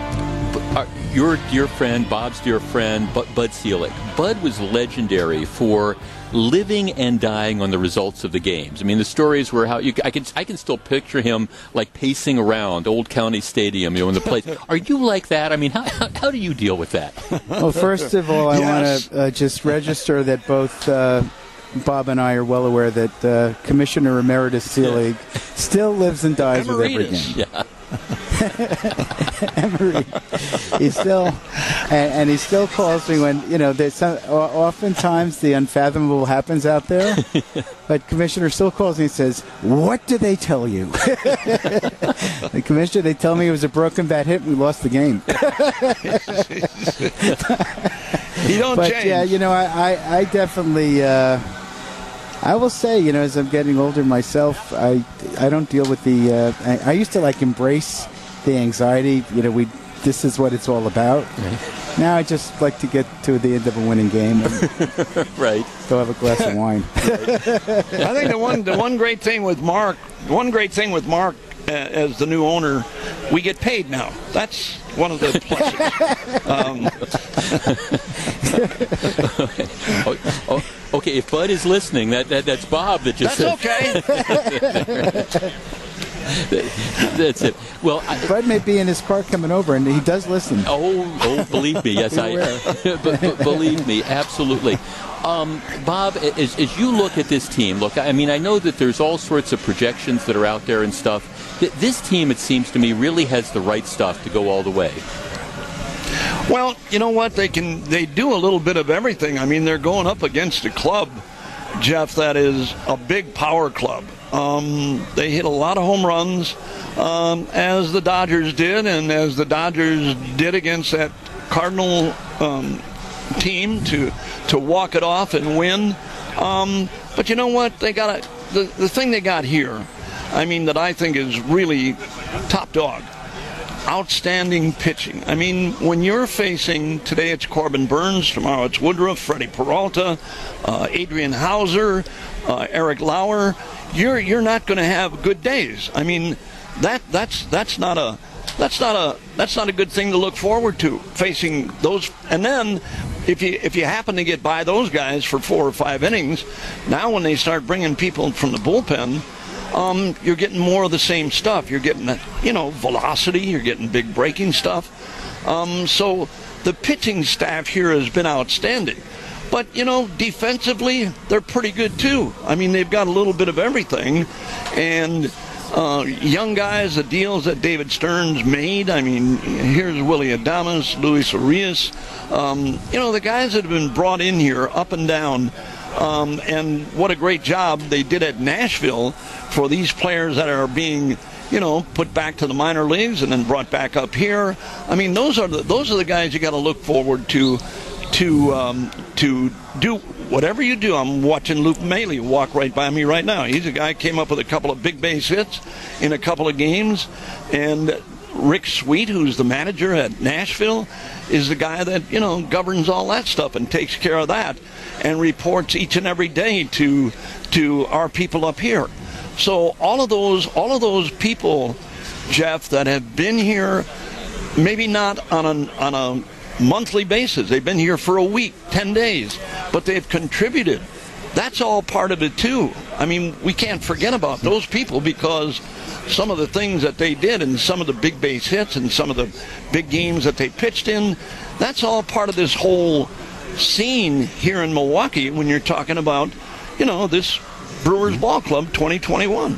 your dear friend, Bob's dear friend, Bud Selig. Bud was legendary for living and dying on the results of the games. I mean, the stories were how you, I can I can still picture him like pacing around Old County Stadium, you know, in the place. Are you like that? I mean, how, how, how do you deal with that? Well, first of all, I yes. want to uh, just register that both. Uh, Bob and I are well aware that uh, Commissioner Emeritus Selig still lives and dies Emeritus. with every game. Yeah. Emery. He still, and, and, he still calls me when you know. There's some, oftentimes the unfathomable happens out there, but Commissioner still calls me and says, "What do they tell you?" the commissioner, they tell me it was a broken bat hit. and We lost the game. you don't but, change. Yeah, you know, I, I, I definitely. Uh, I will say, you know, as I'm getting older myself, I I don't deal with the. Uh, I, I, used to like embrace the anxiety. You know, we this is what it's all about. Right. Now I just like to get to the end of a winning game. right. Go have a glass of wine. I think the one the one great thing with Mark, one great thing with Mark as the new owner, we get paid now. That's one of the pluses. um. oh, oh, okay, if Bud is listening, that, that that's Bob that just that's said. okay. That's it. Well, I, Bud may be in his car coming over, and he does listen. Oh, oh, believe me, yes, I. but, but believe me, absolutely. Um, Bob, as, as you look at this team, look, I mean, I know that there's all sorts of projections that are out there and stuff. This team, it seems to me, really has the right stuff to go all the way. Well, you know what? They can they do a little bit of everything. I mean, they're going up against a club, Jeff, that is a big power club. Um, they hit a lot of home runs, um, as the Dodgers did, and as the Dodgers did against that Cardinal um, team to to walk it off and win. Um, but you know what? They got a, the the thing they got here. I mean, that I think is really top dog outstanding pitching. I mean, when you're facing today, it's Corbin Burnes, tomorrow it's Woodruff, Freddie Peralta, uh, Adrian Houser, uh, Eric Lauer. You're you're not going to have good days. I mean, that that's that's not a that's not a that's not a good thing to look forward to facing those. And then if you if you happen to get by those guys for four or five innings, now when they start bringing people from the bullpen um, you're getting more of the same stuff. You're getting, you know, velocity. You're getting big breaking stuff. Um, so the pitching staff here has been outstanding. But you know, defensively, they're pretty good too. I mean, they've got a little bit of everything, and uh, young guys, the deals that David Stearns made. I mean, here's Willy Adames, Luis Urias. Um, you know, the guys that have been brought in here, up and down. Um, and what a great job they did at Nashville for these players that are being, you know, put back to the minor leagues and then brought back up here. I mean, those are the those are the guys you got to look forward to, to um, to do whatever you do. I'm watching Luke Maile walk right by me right now. He's a guy came up with a couple of big base hits in a couple of games, and Rick Sweet, who's the manager at Nashville, is the guy that you know governs all that stuff and takes care of that, and reports each and every day to to our people up here. So all of those all of those people, Jeff, that have been here, maybe not on a on a monthly basis. They've been here for a week, ten days, but they've contributed. That's all part of it too. I mean, we can't forget about those people because some of the things that they did and some of the big base hits and some of the big games that they pitched in, that's all part of this whole scene here in Milwaukee when you're talking about, you know, this Brewers Ball Club 2021.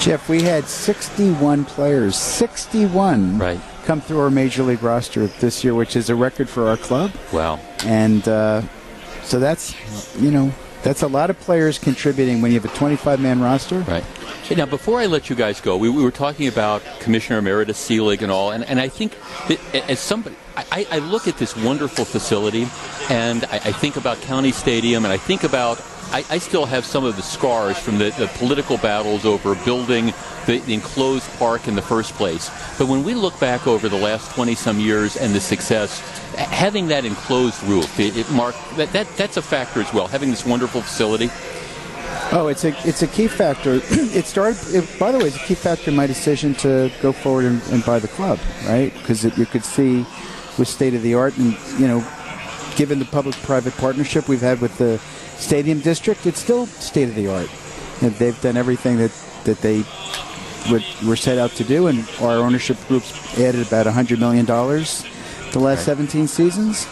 Jeff, we had 61 players, 61 right. come through our major league roster this year, which is a record for our club. Wow. And uh, so that's, you know, that's a lot of players contributing when you have a 25 man roster. Right. Hey, now, before I let you guys go, we, we were talking about Commissioner Emeritus Selig and all, and, and I think as somebody, I, I look at this wonderful facility, and I, I think about County Stadium, and I think about I, I still have some of the scars from the, the political battles over building the, the enclosed park in the first place. But when we look back over the last 20 some years and the success, having that enclosed roof, it, it mark that, that that's a factor as well. Having this wonderful facility. Oh, it's a it's a key factor. it started. It, by the way, it's a key factor in my decision to go forward and, and buy the club, right? Because you could see with state of the art, and you know, given the public-private partnership we've had with the stadium district, it's still state of the art. And They've done everything that that they were, were set out to do, and our ownership groups added about $100 million the last Right. 17 seasons.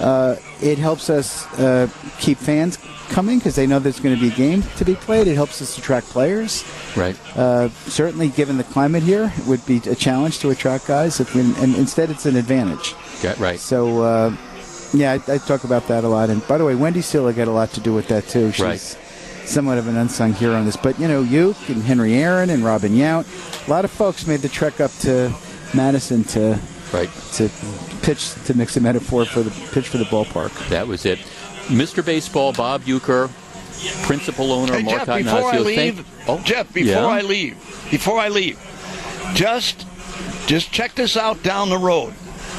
Uh, it helps us uh, keep fans coming because they know there's going to be a game to be played. It helps us attract players. Right. Uh, certainly, given the climate here, it would be a challenge to attract guys. If we, and instead, it's an advantage. Right. So, uh, yeah, I, I talk about that a lot. And by the way, Wendy Selig got a lot to do with that too. She's Right. somewhat of an unsung hero on this. But you know, you and Henry Aaron and Robin Yount, a lot of folks made the trek up to Madison to right to pitch to mix a metaphor for the pitch for the ballpark. That was it. Mr. Baseball, Bob Uecker, principal owner, Hey, Mark Jeff, before I Attanasio. leave, Thank- oh, Jeff, before yeah? I leave, before I leave, just just check this out down the road.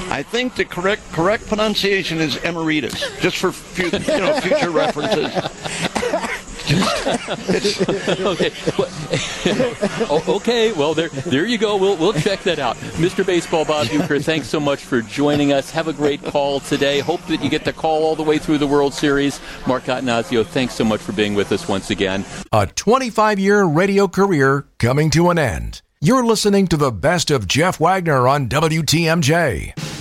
I think the correct correct pronunciation is emeritus, just for fu- you know future references. okay. oh, okay. Well, there, there you go. We'll, we'll check that out. Mr. Baseball Bob Uecker, thanks so much for joining us. Have a great call today. Hope that you get to call all the way through the World Series. Mark Attanasio, thanks so much for being with us once again. A 25 year radio career coming to an end. You're listening to the best of Jeff Wagner on WTMJ.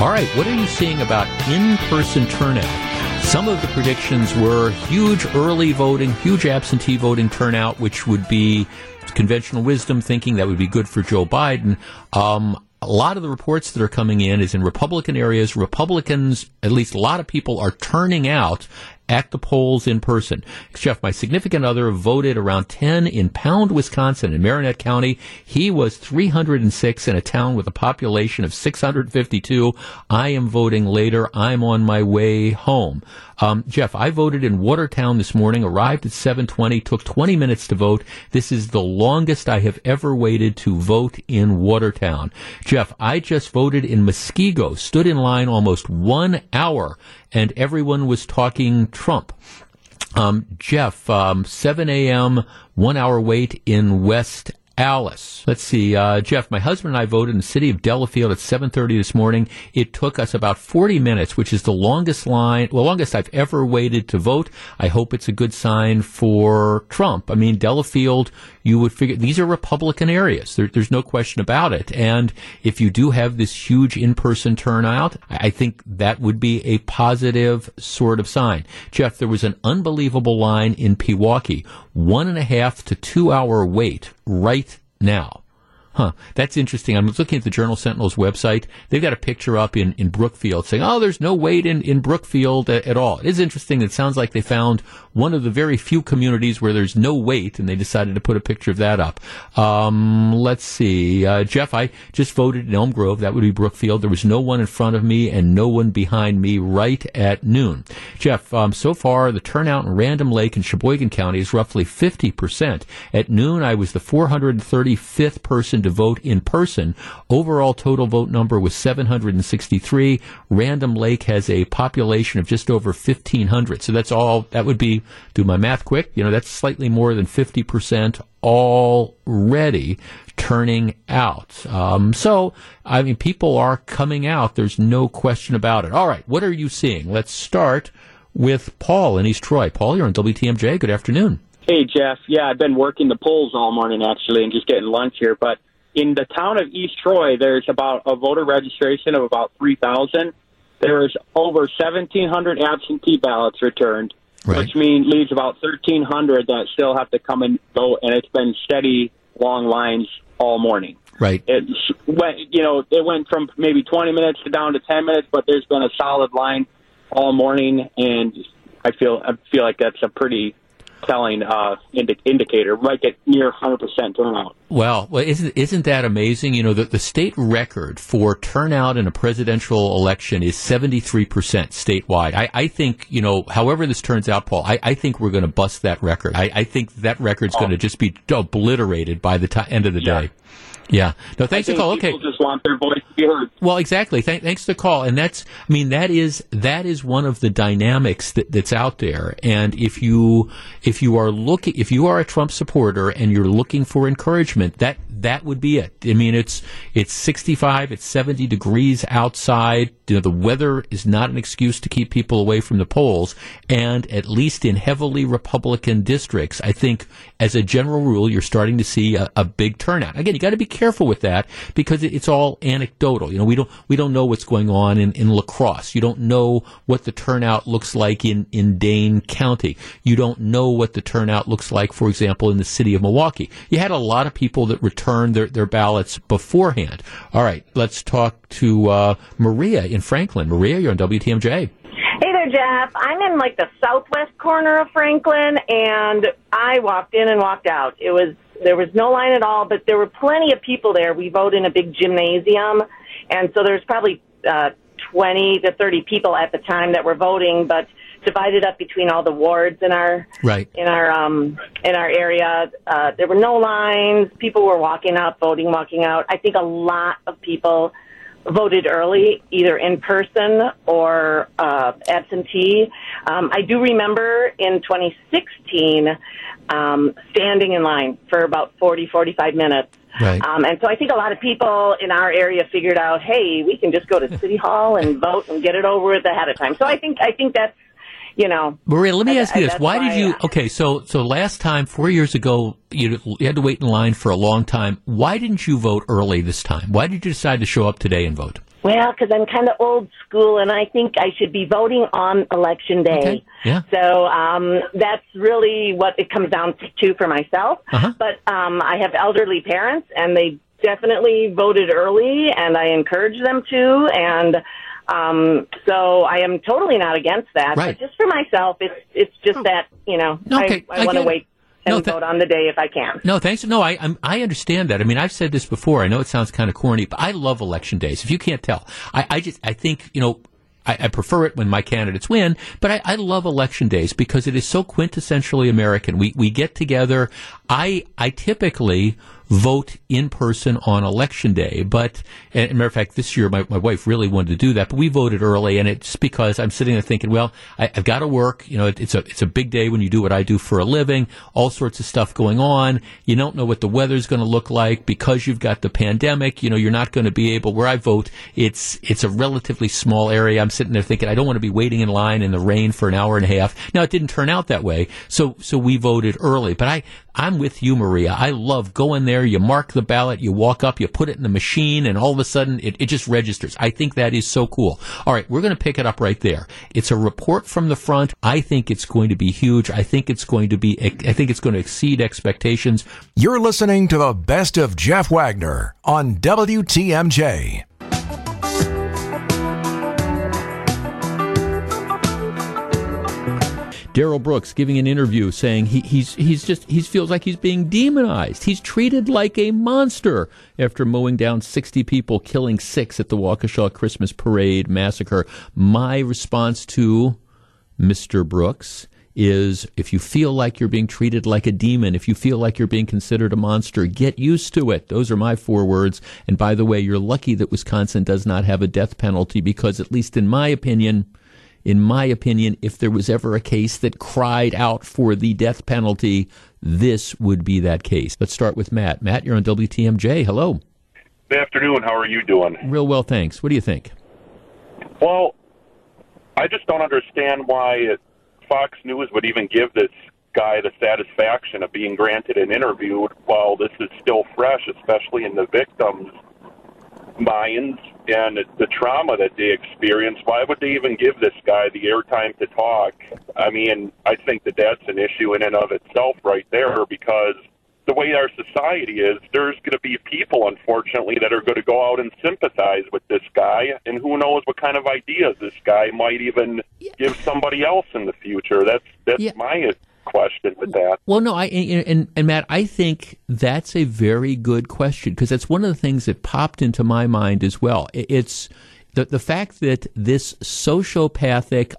All right, what are you seeing about in person turnout? Some of the predictions were huge early voting, huge absentee voting turnout, which would be conventional wisdom thinking that would be good for Joe Biden. Um, a lot of the reports that are coming in is in Republican areas. Republicans, at least a lot of people, are turning out at the polls in person. Jeff, my significant other voted around 10 in Pound, Wisconsin, in Marinette County. He was 306 in a town with a population of 652. I am voting later. I'm on my way home. Um, Jeff, I voted in Watertown this morning, arrived at 720, took 20 minutes to vote. This is the longest I have ever waited to vote in Watertown. Jeff, I just voted in Muskego, stood in line almost one hour, and everyone was talking Trump. Um, Jeff, um, 7 a.m., one hour wait in West Allis. Let's see, uh, Jeff. My husband and I voted in the city of Delafield at 7:30 this morning. It took us about 40 minutes, which is the longest line, the longest I've ever waited to vote. I hope it's a good sign for Trump. I mean, Delafield, you would figure these are Republican areas. There, there's no question about it. And if you do have this huge in-person turnout, I think that would be a positive sort of sign. Jeff, there was an unbelievable line in Pewaukee, one and a half to two hour wait right now. Huh, that's interesting. I'm looking at the Journal Sentinel's website. They've got a picture up in, in Brookfield saying, oh, there's no wait in, in Brookfield at, at all. It is interesting. It sounds like they found one of the very few communities where there's no wait, and they decided to put a picture of that up. Um, let's see. Uh, Jeff, I just voted in Elm Grove. That would be Brookfield. There was no one in front of me and no one behind me right at noon. Jeff, um, so far, the turnout in Random Lake and Sheboygan County is roughly 50%. At noon, I was the 435th person to vote in person. Overall total vote number was 763. Random Lake has a population of just over 1,500. So that's all, that would be, do my math quick, you know, that's slightly more than 50% already turning out. Um, so, I mean, people are coming out. There's no question about it. All right. What are you seeing? Let's start with Paul in East Troy. Paul, you're on WTMJ. Good afternoon. Hey, Jeff. Yeah, I've been working the polls all morning, actually, and just getting lunch here. But in the town of East Troy, there's about a voter registration of about 3,000. There's over 1,700 absentee ballots returned, right. which means leaves about 1,300 that still have to come and go, and it's been steady, long lines all morning. Right. It went, you know, it went from maybe 20 minutes to down to 10 minutes, but there's been a solid line all morning, and I feel I feel like that's a pretty telling uh, indi- indicator, right at near 100% turnout. Well, well, isn't isn't that amazing? You know, the, the state record for turnout in a presidential election is 73% statewide. I, I think, you know, however this turns out, Paul, I, I think we're going to bust that record. I, I think that record's oh. going to just be obliterated by the t- end of the yeah. day. Yeah. No, thanks for the call. Okay. People just want their voice to be heard. Well, exactly. Th- thanks for the call. And that's, I mean, that is that is one of the dynamics that, that's out there. And if you if you are looking, if you are a Trump supporter and you're looking for encouragement, that that would be it. I mean, it's it's 65, it's 70 degrees outside. You know, the weather is not an excuse to keep people away from the polls. And at least in heavily Republican districts, I think as a general rule, you're starting to see a, a big turnout. Again, you got to be careful with that because it's all anecdotal. You know, we don't we don't know what's going on in, in La Crosse. You don't know what the turnout looks like in in Dane County. You don't know what the turnout looks like, for example, in the city of Milwaukee. You had a lot of people that returned their, their ballots beforehand. All right, let's talk to uh, Maria in Franklin. Maria, you're on WTMJ. Hey there, Jeff. I'm in like the southwest corner of Franklin, and I walked in and walked out. It was there was no line at all, but there were plenty of people there. We vote in a big gymnasium, and so there's probably uh, 20 to 30 people at the time that were voting, but divided up between all the wards in our right in our um in our area. Uh, there were no lines. People were walking out, voting, walking out. I think a lot of people voted early, either in person or uh, absentee. Um, I do remember in 2016 um, standing in line for about 40, 45 minutes. Right. Um, and so I think a lot of people in our area figured out, hey, we can just go to City Hall and vote and get it over with ahead of time. So I think I think that's you know. Maria, let me ask you I- this: Why did you? Okay, so so last time, four years ago, you, you had to wait in line for a long time. Why didn't you vote early this time? Why did you decide to show up today and vote? Well, because I'm kind of old school, and I think I should be voting on election day. Yeah. So um, that's really what it comes down to for myself. Uh-huh. But um, I have elderly parents, and they definitely voted early, and I encourage them to. And um, so I am totally not against that. Right. But just for myself, it's it's just that you know Okay, I, I I want to wait and No, tha- vote on the day if I can. No, thanks. No, I I'm, I understand that. I mean, I've said this before. I know it sounds kind of corny, but I love election days. If you can't tell, I, I just I think you know. I, I prefer it when my candidates win, but I, I love election days because it is so quintessentially American. We we get together. I I typically vote in person on election day, but and, matter of fact, this year my, my wife really wanted to do that, but we voted early, and it's because I'm sitting there thinking, well, I, I've got to work. You know, it, it's a it's a big day when you do what I do for a living. All sorts of stuff going on. You don't know what the weather's going to look like because you've got the pandemic. You know, you're not going to be able. Where I vote, it's it's a relatively small area. I'm sitting there thinking, I don't want to be waiting in line in the rain for an hour and a half. Now, it didn't turn out that way, so so we voted early. But I I'm with you, Maria. I love going there. You mark the ballot, you walk up, you put it in the machine, and all of a sudden it, it just registers. I think that is so cool. All right, we're going to pick it up right there. It's a report from the front. I think it's going to be huge. I think it's going to be. I think it's going to exceed expectations. You're listening to the best of Jeff Wagner on WTMJ. Darrell Brooks giving an interview saying he, he's he's just he feels like he's being demonized. He's treated like a monster after mowing down 60 people, killing six at the Waukesha Christmas Parade massacre. My response to Mr. Brooks is if you feel like you're being treated like a demon, if you feel like you're being considered a monster, get used to it. Those are my four words. And by the way, you're lucky that Wisconsin does not have a death penalty because, at least in my opinion, in my opinion, if there was ever a case that cried out for the death penalty, this would be that case. Let's start with Matt. Matt, you're on WTMJ. Hello. Good afternoon. How are you doing? Real well, thanks. What do you think? Well, I just don't understand why Fox News would even give this guy the satisfaction of being granted an interview while this is still fresh, especially in the victims' minds and the trauma that they experience. Why would they even give this guy the airtime to talk? I mean, I think that that's an issue in and of itself right there because the way our society is, there's going to be people, unfortunately, that are going to go out and sympathize with this guy, and who knows what kind of ideas this guy might even give somebody else in the future. That's that's my question with that. Well, no, I and, and, Matt, I think that's a very good question because that's one of the things that popped into my mind as well. It's the the fact that this sociopathic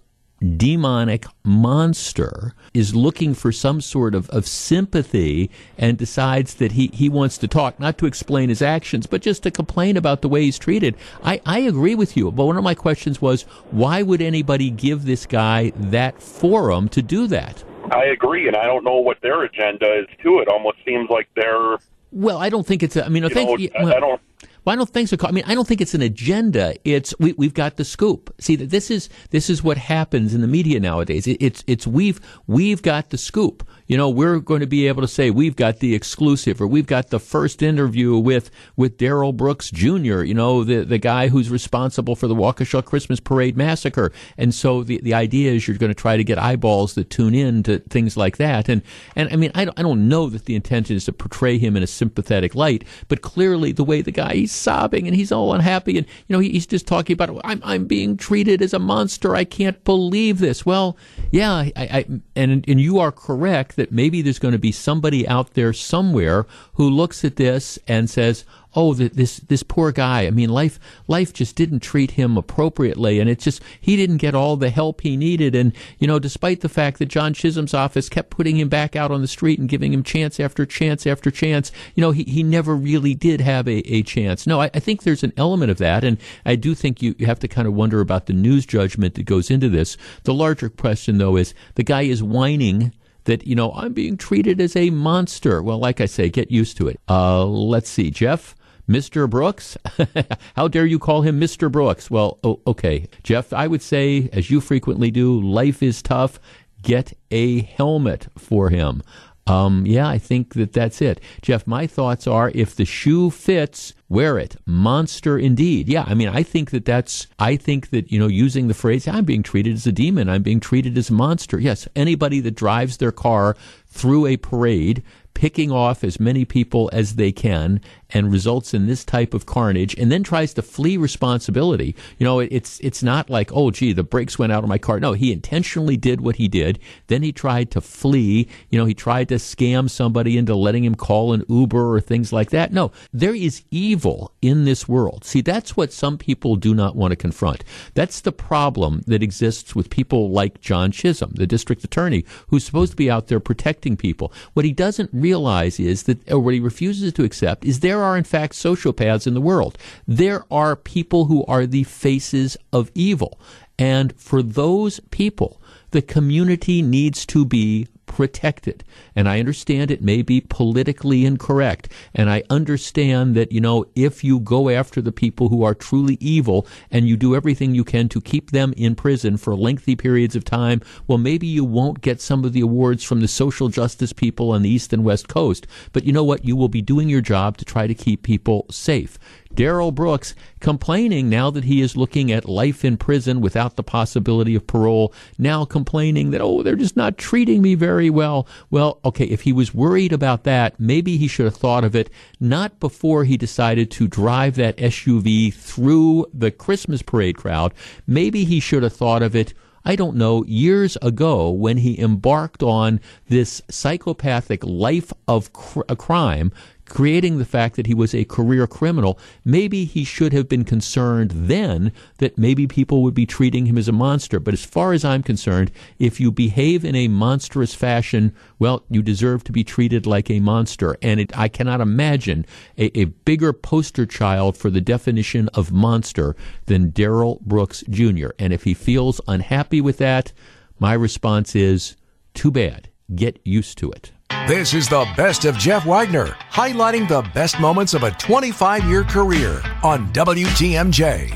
demonic monster is looking for some sort of, of sympathy and decides that he, he wants to talk, not to explain his actions, but just to complain about the way he's treated. I, I agree with you, but one of my questions was why would anybody give this guy that forum to do that? I agree, and I don't know what their agenda is to it. Almost seems like they're. Well, I don't think it's. A, I mean, I think. know, well, I don't- Well, I don't think so. I mean, I don't think it's an agenda. It's we, we've got the scoop. See, that this is this is what happens in the media nowadays. It, it's it's we've we've got the scoop. You know, we're going to be able to say we've got the exclusive, or we've got the first interview with with Darrell Brooks Jr. You know, the the guy who's responsible for the Waukesha Christmas Parade massacre. And so the the idea is you're going to try to get eyeballs that tune in to things like that. And and I mean, I don't, I don't know that the intention is to portray him in a sympathetic light, but clearly the way the guy he's sobbing and he's all unhappy, and you know he, he's just talking about I'm I'm being treated as a monster. I can't believe this. Well, yeah, I, I and and you are correct that maybe there's going to be somebody out there somewhere who looks at this and says, oh, this this poor guy. I mean, life life just didn't treat him appropriately, and it's just he didn't get all the help he needed. And you know, despite the fact that John Chisholm's office kept putting him back out on the street and giving him chance after chance after chance, you know, he, he never really did have a, a chance. No, I, I think there's an element of that, and I do think you, you have to kind of wonder about the news judgment that goes into this. The larger question, though, is the guy is whining that you know I'm being treated as a monster. Well, like I say, get used to it. Uh, let's see, Jeff. Mr. Brooks? How dare you call him Mr. Brooks? Well, oh, okay. Jeff, I would say, as you frequently do, life is tough. Get a helmet for him. Um, yeah, I think that that's it. Jeff, my thoughts are if the shoe fits, wear it. Monster indeed. Yeah, I mean, I think that that's, I think that, you know, using the phrase, I'm being treated as a demon, I'm being treated as a monster. Yes, anybody that drives their car through a parade picking off as many people as they can and results in this type of carnage and then tries to flee responsibility. You know, it's it's not like, oh gee, the brakes went out of my car. No, he intentionally did what he did. Then he tried to flee. You know, he tried to scam somebody into letting him call an Uber or things like that. No, there is evil in this world. See, that's what some people do not want to confront. That's the problem that exists with people like John Chisholm, the district attorney, who's supposed to be out there protecting people. What he doesn't realize is that, or what he refuses to accept, is there are in fact sociopaths in the world. There are people who are the faces of evil. And for those people, the community needs to be protected. And I understand it may be politically incorrect. And I understand that, you know, if you go after the people who are truly evil and you do everything you can to keep them in prison for lengthy periods of time, well, maybe you won't get some of the awards from the social justice people on the East and West Coast. But you know what? You will be doing your job to try to keep people safe. Darrell Brooks complaining now that he is looking at life in prison without the possibility of parole, now complaining that, oh, they're just not treating me very well. Well, okay, if he was worried about that, maybe he should have thought of it not before he decided to drive that SUV through the Christmas parade crowd. Maybe he should have thought of it. I don't know, years ago when he embarked on this psychopathic life of cr- crime creating the fact that he was a career criminal, maybe he should have been concerned then that maybe people would be treating him as a monster. But as far as I'm concerned, if you behave in a monstrous fashion, well, you deserve to be treated like a monster. And it, I cannot imagine a, a bigger poster child for the definition of monster than Darrell Brooks Jr. And if he feels unhappy with that, my response is too bad. Get used to it. This is the best of Jeff Wagner, highlighting the best moments of a 25 year career on WTMJ.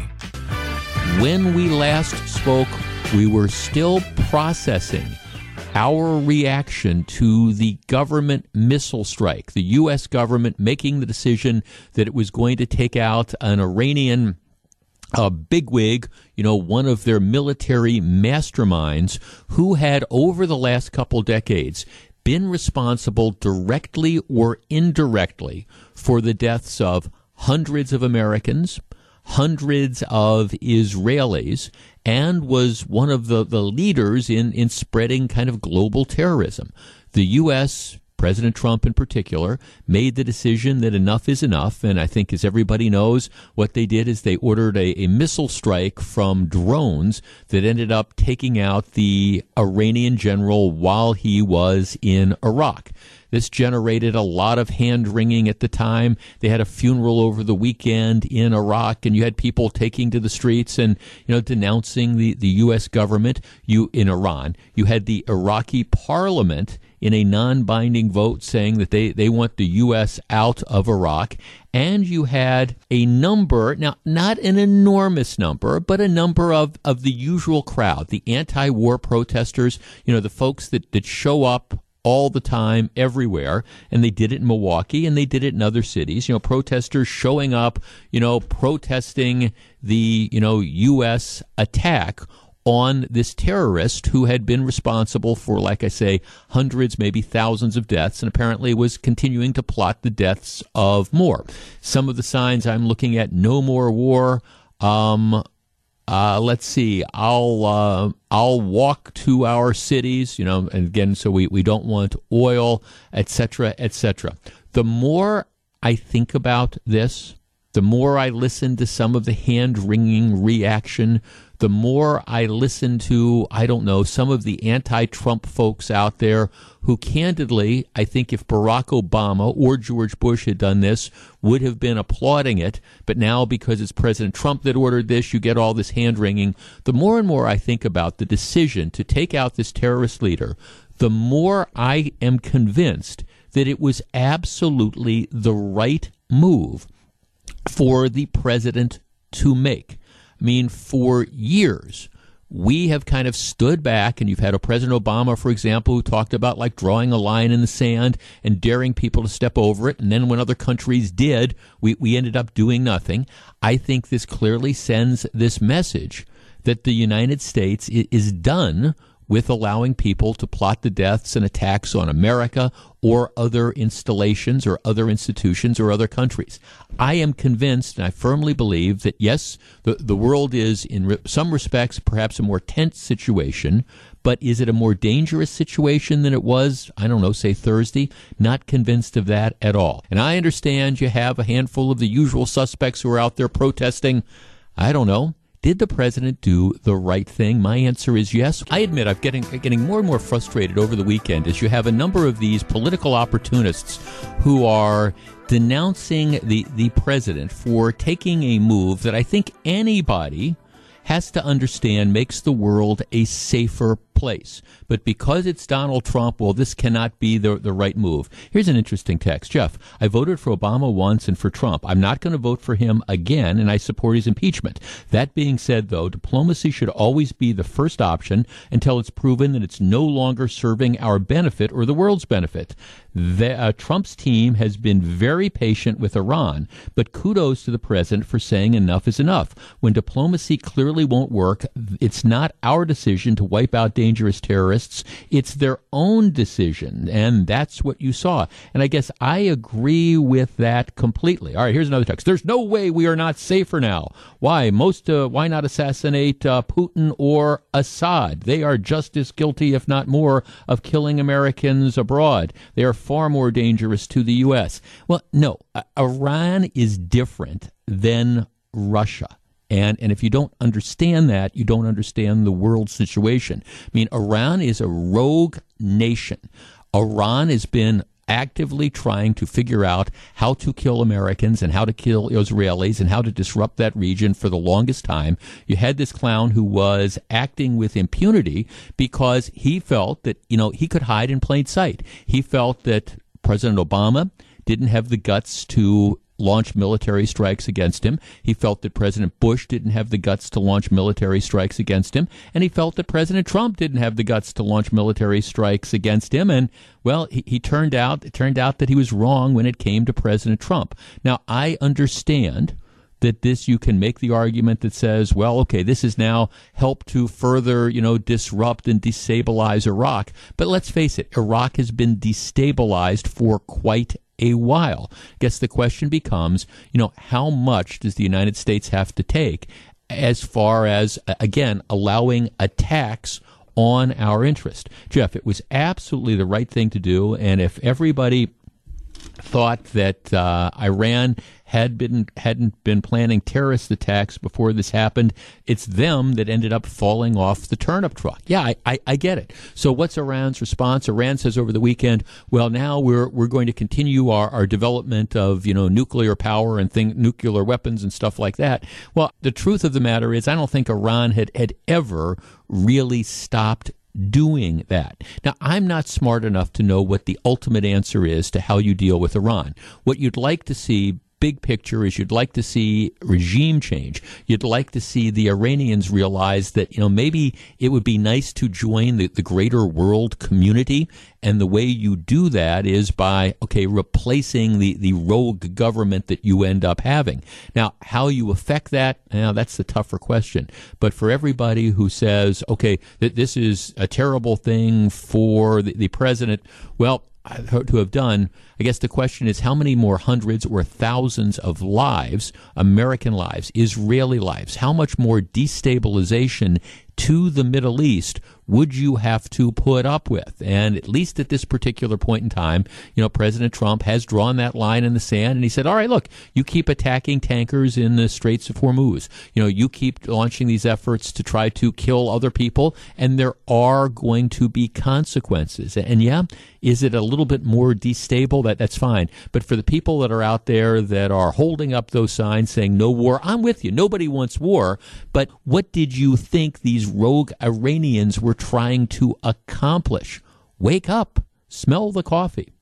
When we last spoke, we were still processing our reaction to the government missile strike, the U.S. government making the decision that it was going to take out an Iranian a bigwig, you know, one of their military masterminds who had over the last couple decades been responsible directly or indirectly for the deaths of hundreds of Americans, hundreds of Israelis, and was one of the, the leaders in, in spreading kind of global terrorism. The U.S. President Trump in particular, made the decision that enough is enough. And I think, as everybody knows, what they did is they ordered a, a missile strike from drones that ended up taking out the Iranian general while he was in Iraq. This generated a lot of hand wringing at the time. They had a funeral over the weekend in Iraq, and you had people taking to the streets and you know denouncing the, the U.S. government. You in Iran, you had the Iraqi parliament in a non binding vote saying that they, they want the U.S. out of Iraq. And you had a number, now not an enormous number, but a number of, of the usual crowd, the anti war protesters, you know, the folks that, that show up all the time everywhere and they did it in Milwaukee and they did it in other cities you know protesters showing up you know protesting the you know US attack on this terrorist who had been responsible for, like I say, hundreds, maybe thousands of deaths, and apparently was continuing to plot the deaths of more. Some of the signs I'm looking at: no more war. Um, uh, let's see. I'll uh, I'll walk to our cities, you know, and again, so we, we don't want oil, etc., etc. The more I think about this, the more I listen to some of the hand wringing reaction, the more I listen to, I don't know, some of the anti Trump folks out there who candidly, I think if Barack Obama or George Bush had done this, would have been applauding it. But now, because it's President Trump that ordered this, you get all this hand wringing. The more and more I think about the decision to take out this terrorist leader, the more I am convinced that it was absolutely the right move for the president to make. Mean, for years, we have kind of stood back, and you've had a President Obama, for example, who talked about like drawing a line in the sand and daring people to step over it. And then when other countries did, we, we ended up doing nothing. I think this clearly sends this message that the United States is done with allowing people to plot the deaths and attacks on America or other installations or other institutions or other countries. I am convinced and I firmly believe that yes, the, the world is in re- some respects perhaps a more tense situation, but is it a more dangerous situation than it was, I don't know, say Thursday? Not convinced of that at all. And I understand you have a handful of the usual suspects who are out there protesting. I don't know did the president do the right thing? My answer is yes. I admit I'm getting getting more and more frustrated over the weekend as you have a number of these political opportunists who are denouncing the, the president for taking a move that I think anybody has to understand makes the world a safer place. But because it's Donald Trump, well, this cannot be the, the right move. Here's an interesting text. Jeff, I voted for Obama once and for Trump. I'm not going to vote for him again, and I support his impeachment. That being said, though, diplomacy should always be the first option until it's proven that it's no longer serving our benefit or the world's benefit. The, uh, Trump's team has been very patient with Iran, but kudos to the president for saying enough is enough. When diplomacy clearly won't work, it's not our decision to wipe out dangerous terrorists. It's their own decision, and that's what you saw. And I guess I agree with that completely. All right, here's another text. There's no way we are not safer now. Why? Most uh, why not assassinate uh, Putin or Assad? They are just as guilty, if not more, of killing Americans abroad. They are far more dangerous to the U.S. Well, no, uh, Iran is different than Russia. And, and if you don't understand that, you don't understand the world situation. I mean, Iran is a rogue nation. Iran has been actively trying to figure out how to kill Americans and how to kill Israelis and how to disrupt that region for the longest time. You had this clown who was acting with impunity because he felt that, you know, he could hide in plain sight. He felt that President Obama didn't have the guts to launch military strikes against him. He felt that President Bush didn't have the guts to launch military strikes against him. And he felt that President Trump didn't have the guts to launch military strikes against him. And well, he, he turned out, it turned out that he was wrong when it came to President Trump. Now, I understand that this you can make the argument that says, well, okay, this has now helped to further, you know, disrupt and destabilize Iraq. But let's face it, Iraq has been destabilized for quite a while. Guess the question becomes, you know, how much does the United States have to take as far as, again, allowing attacks on our interest? Jeff, it was absolutely the right thing to do. And if everybody thought that uh, Iran had been hadn't been planning terrorist attacks before this happened. It's them that ended up falling off the turnip truck. Yeah, I, I, I get it. So what's Iran's response? Iran says over the weekend, well, now we're we're going to continue our, our development of you know nuclear power and thing, nuclear weapons and stuff like that. Well, the truth of the matter is, I don't think Iran had had ever really stopped doing that. Now, I'm not smart enough to know what the ultimate answer is to how you deal with Iran. What you'd like to see big picture is you'd like to see regime change. You'd like to see the Iranians realize that, you know, maybe it would be nice to join the, the greater world community. And the way you do that is by, okay, replacing the, the rogue government that you end up having. Now, how you affect that, now that's the tougher question. But for everybody who says, okay, that this is a terrible thing for the, the president, well, to have done. I guess the question is how many more hundreds or thousands of lives, American lives, Israeli lives, how much more destabilization to the Middle East would you have to put up with? And at least at this particular point in time, you know, President Trump has drawn that line in the sand and he said, all right, look, you keep attacking tankers in the Straits of Hormuz. You know, you keep launching these efforts to try to kill other people and there are going to be consequences. And yeah, is it a little bit more destable? That that's fine. But for the people that are out there that are holding up those signs saying no war, I'm with you. Nobody wants war. But what did you think these rogue Iranians were trying to accomplish? Wake up. Smell the coffee.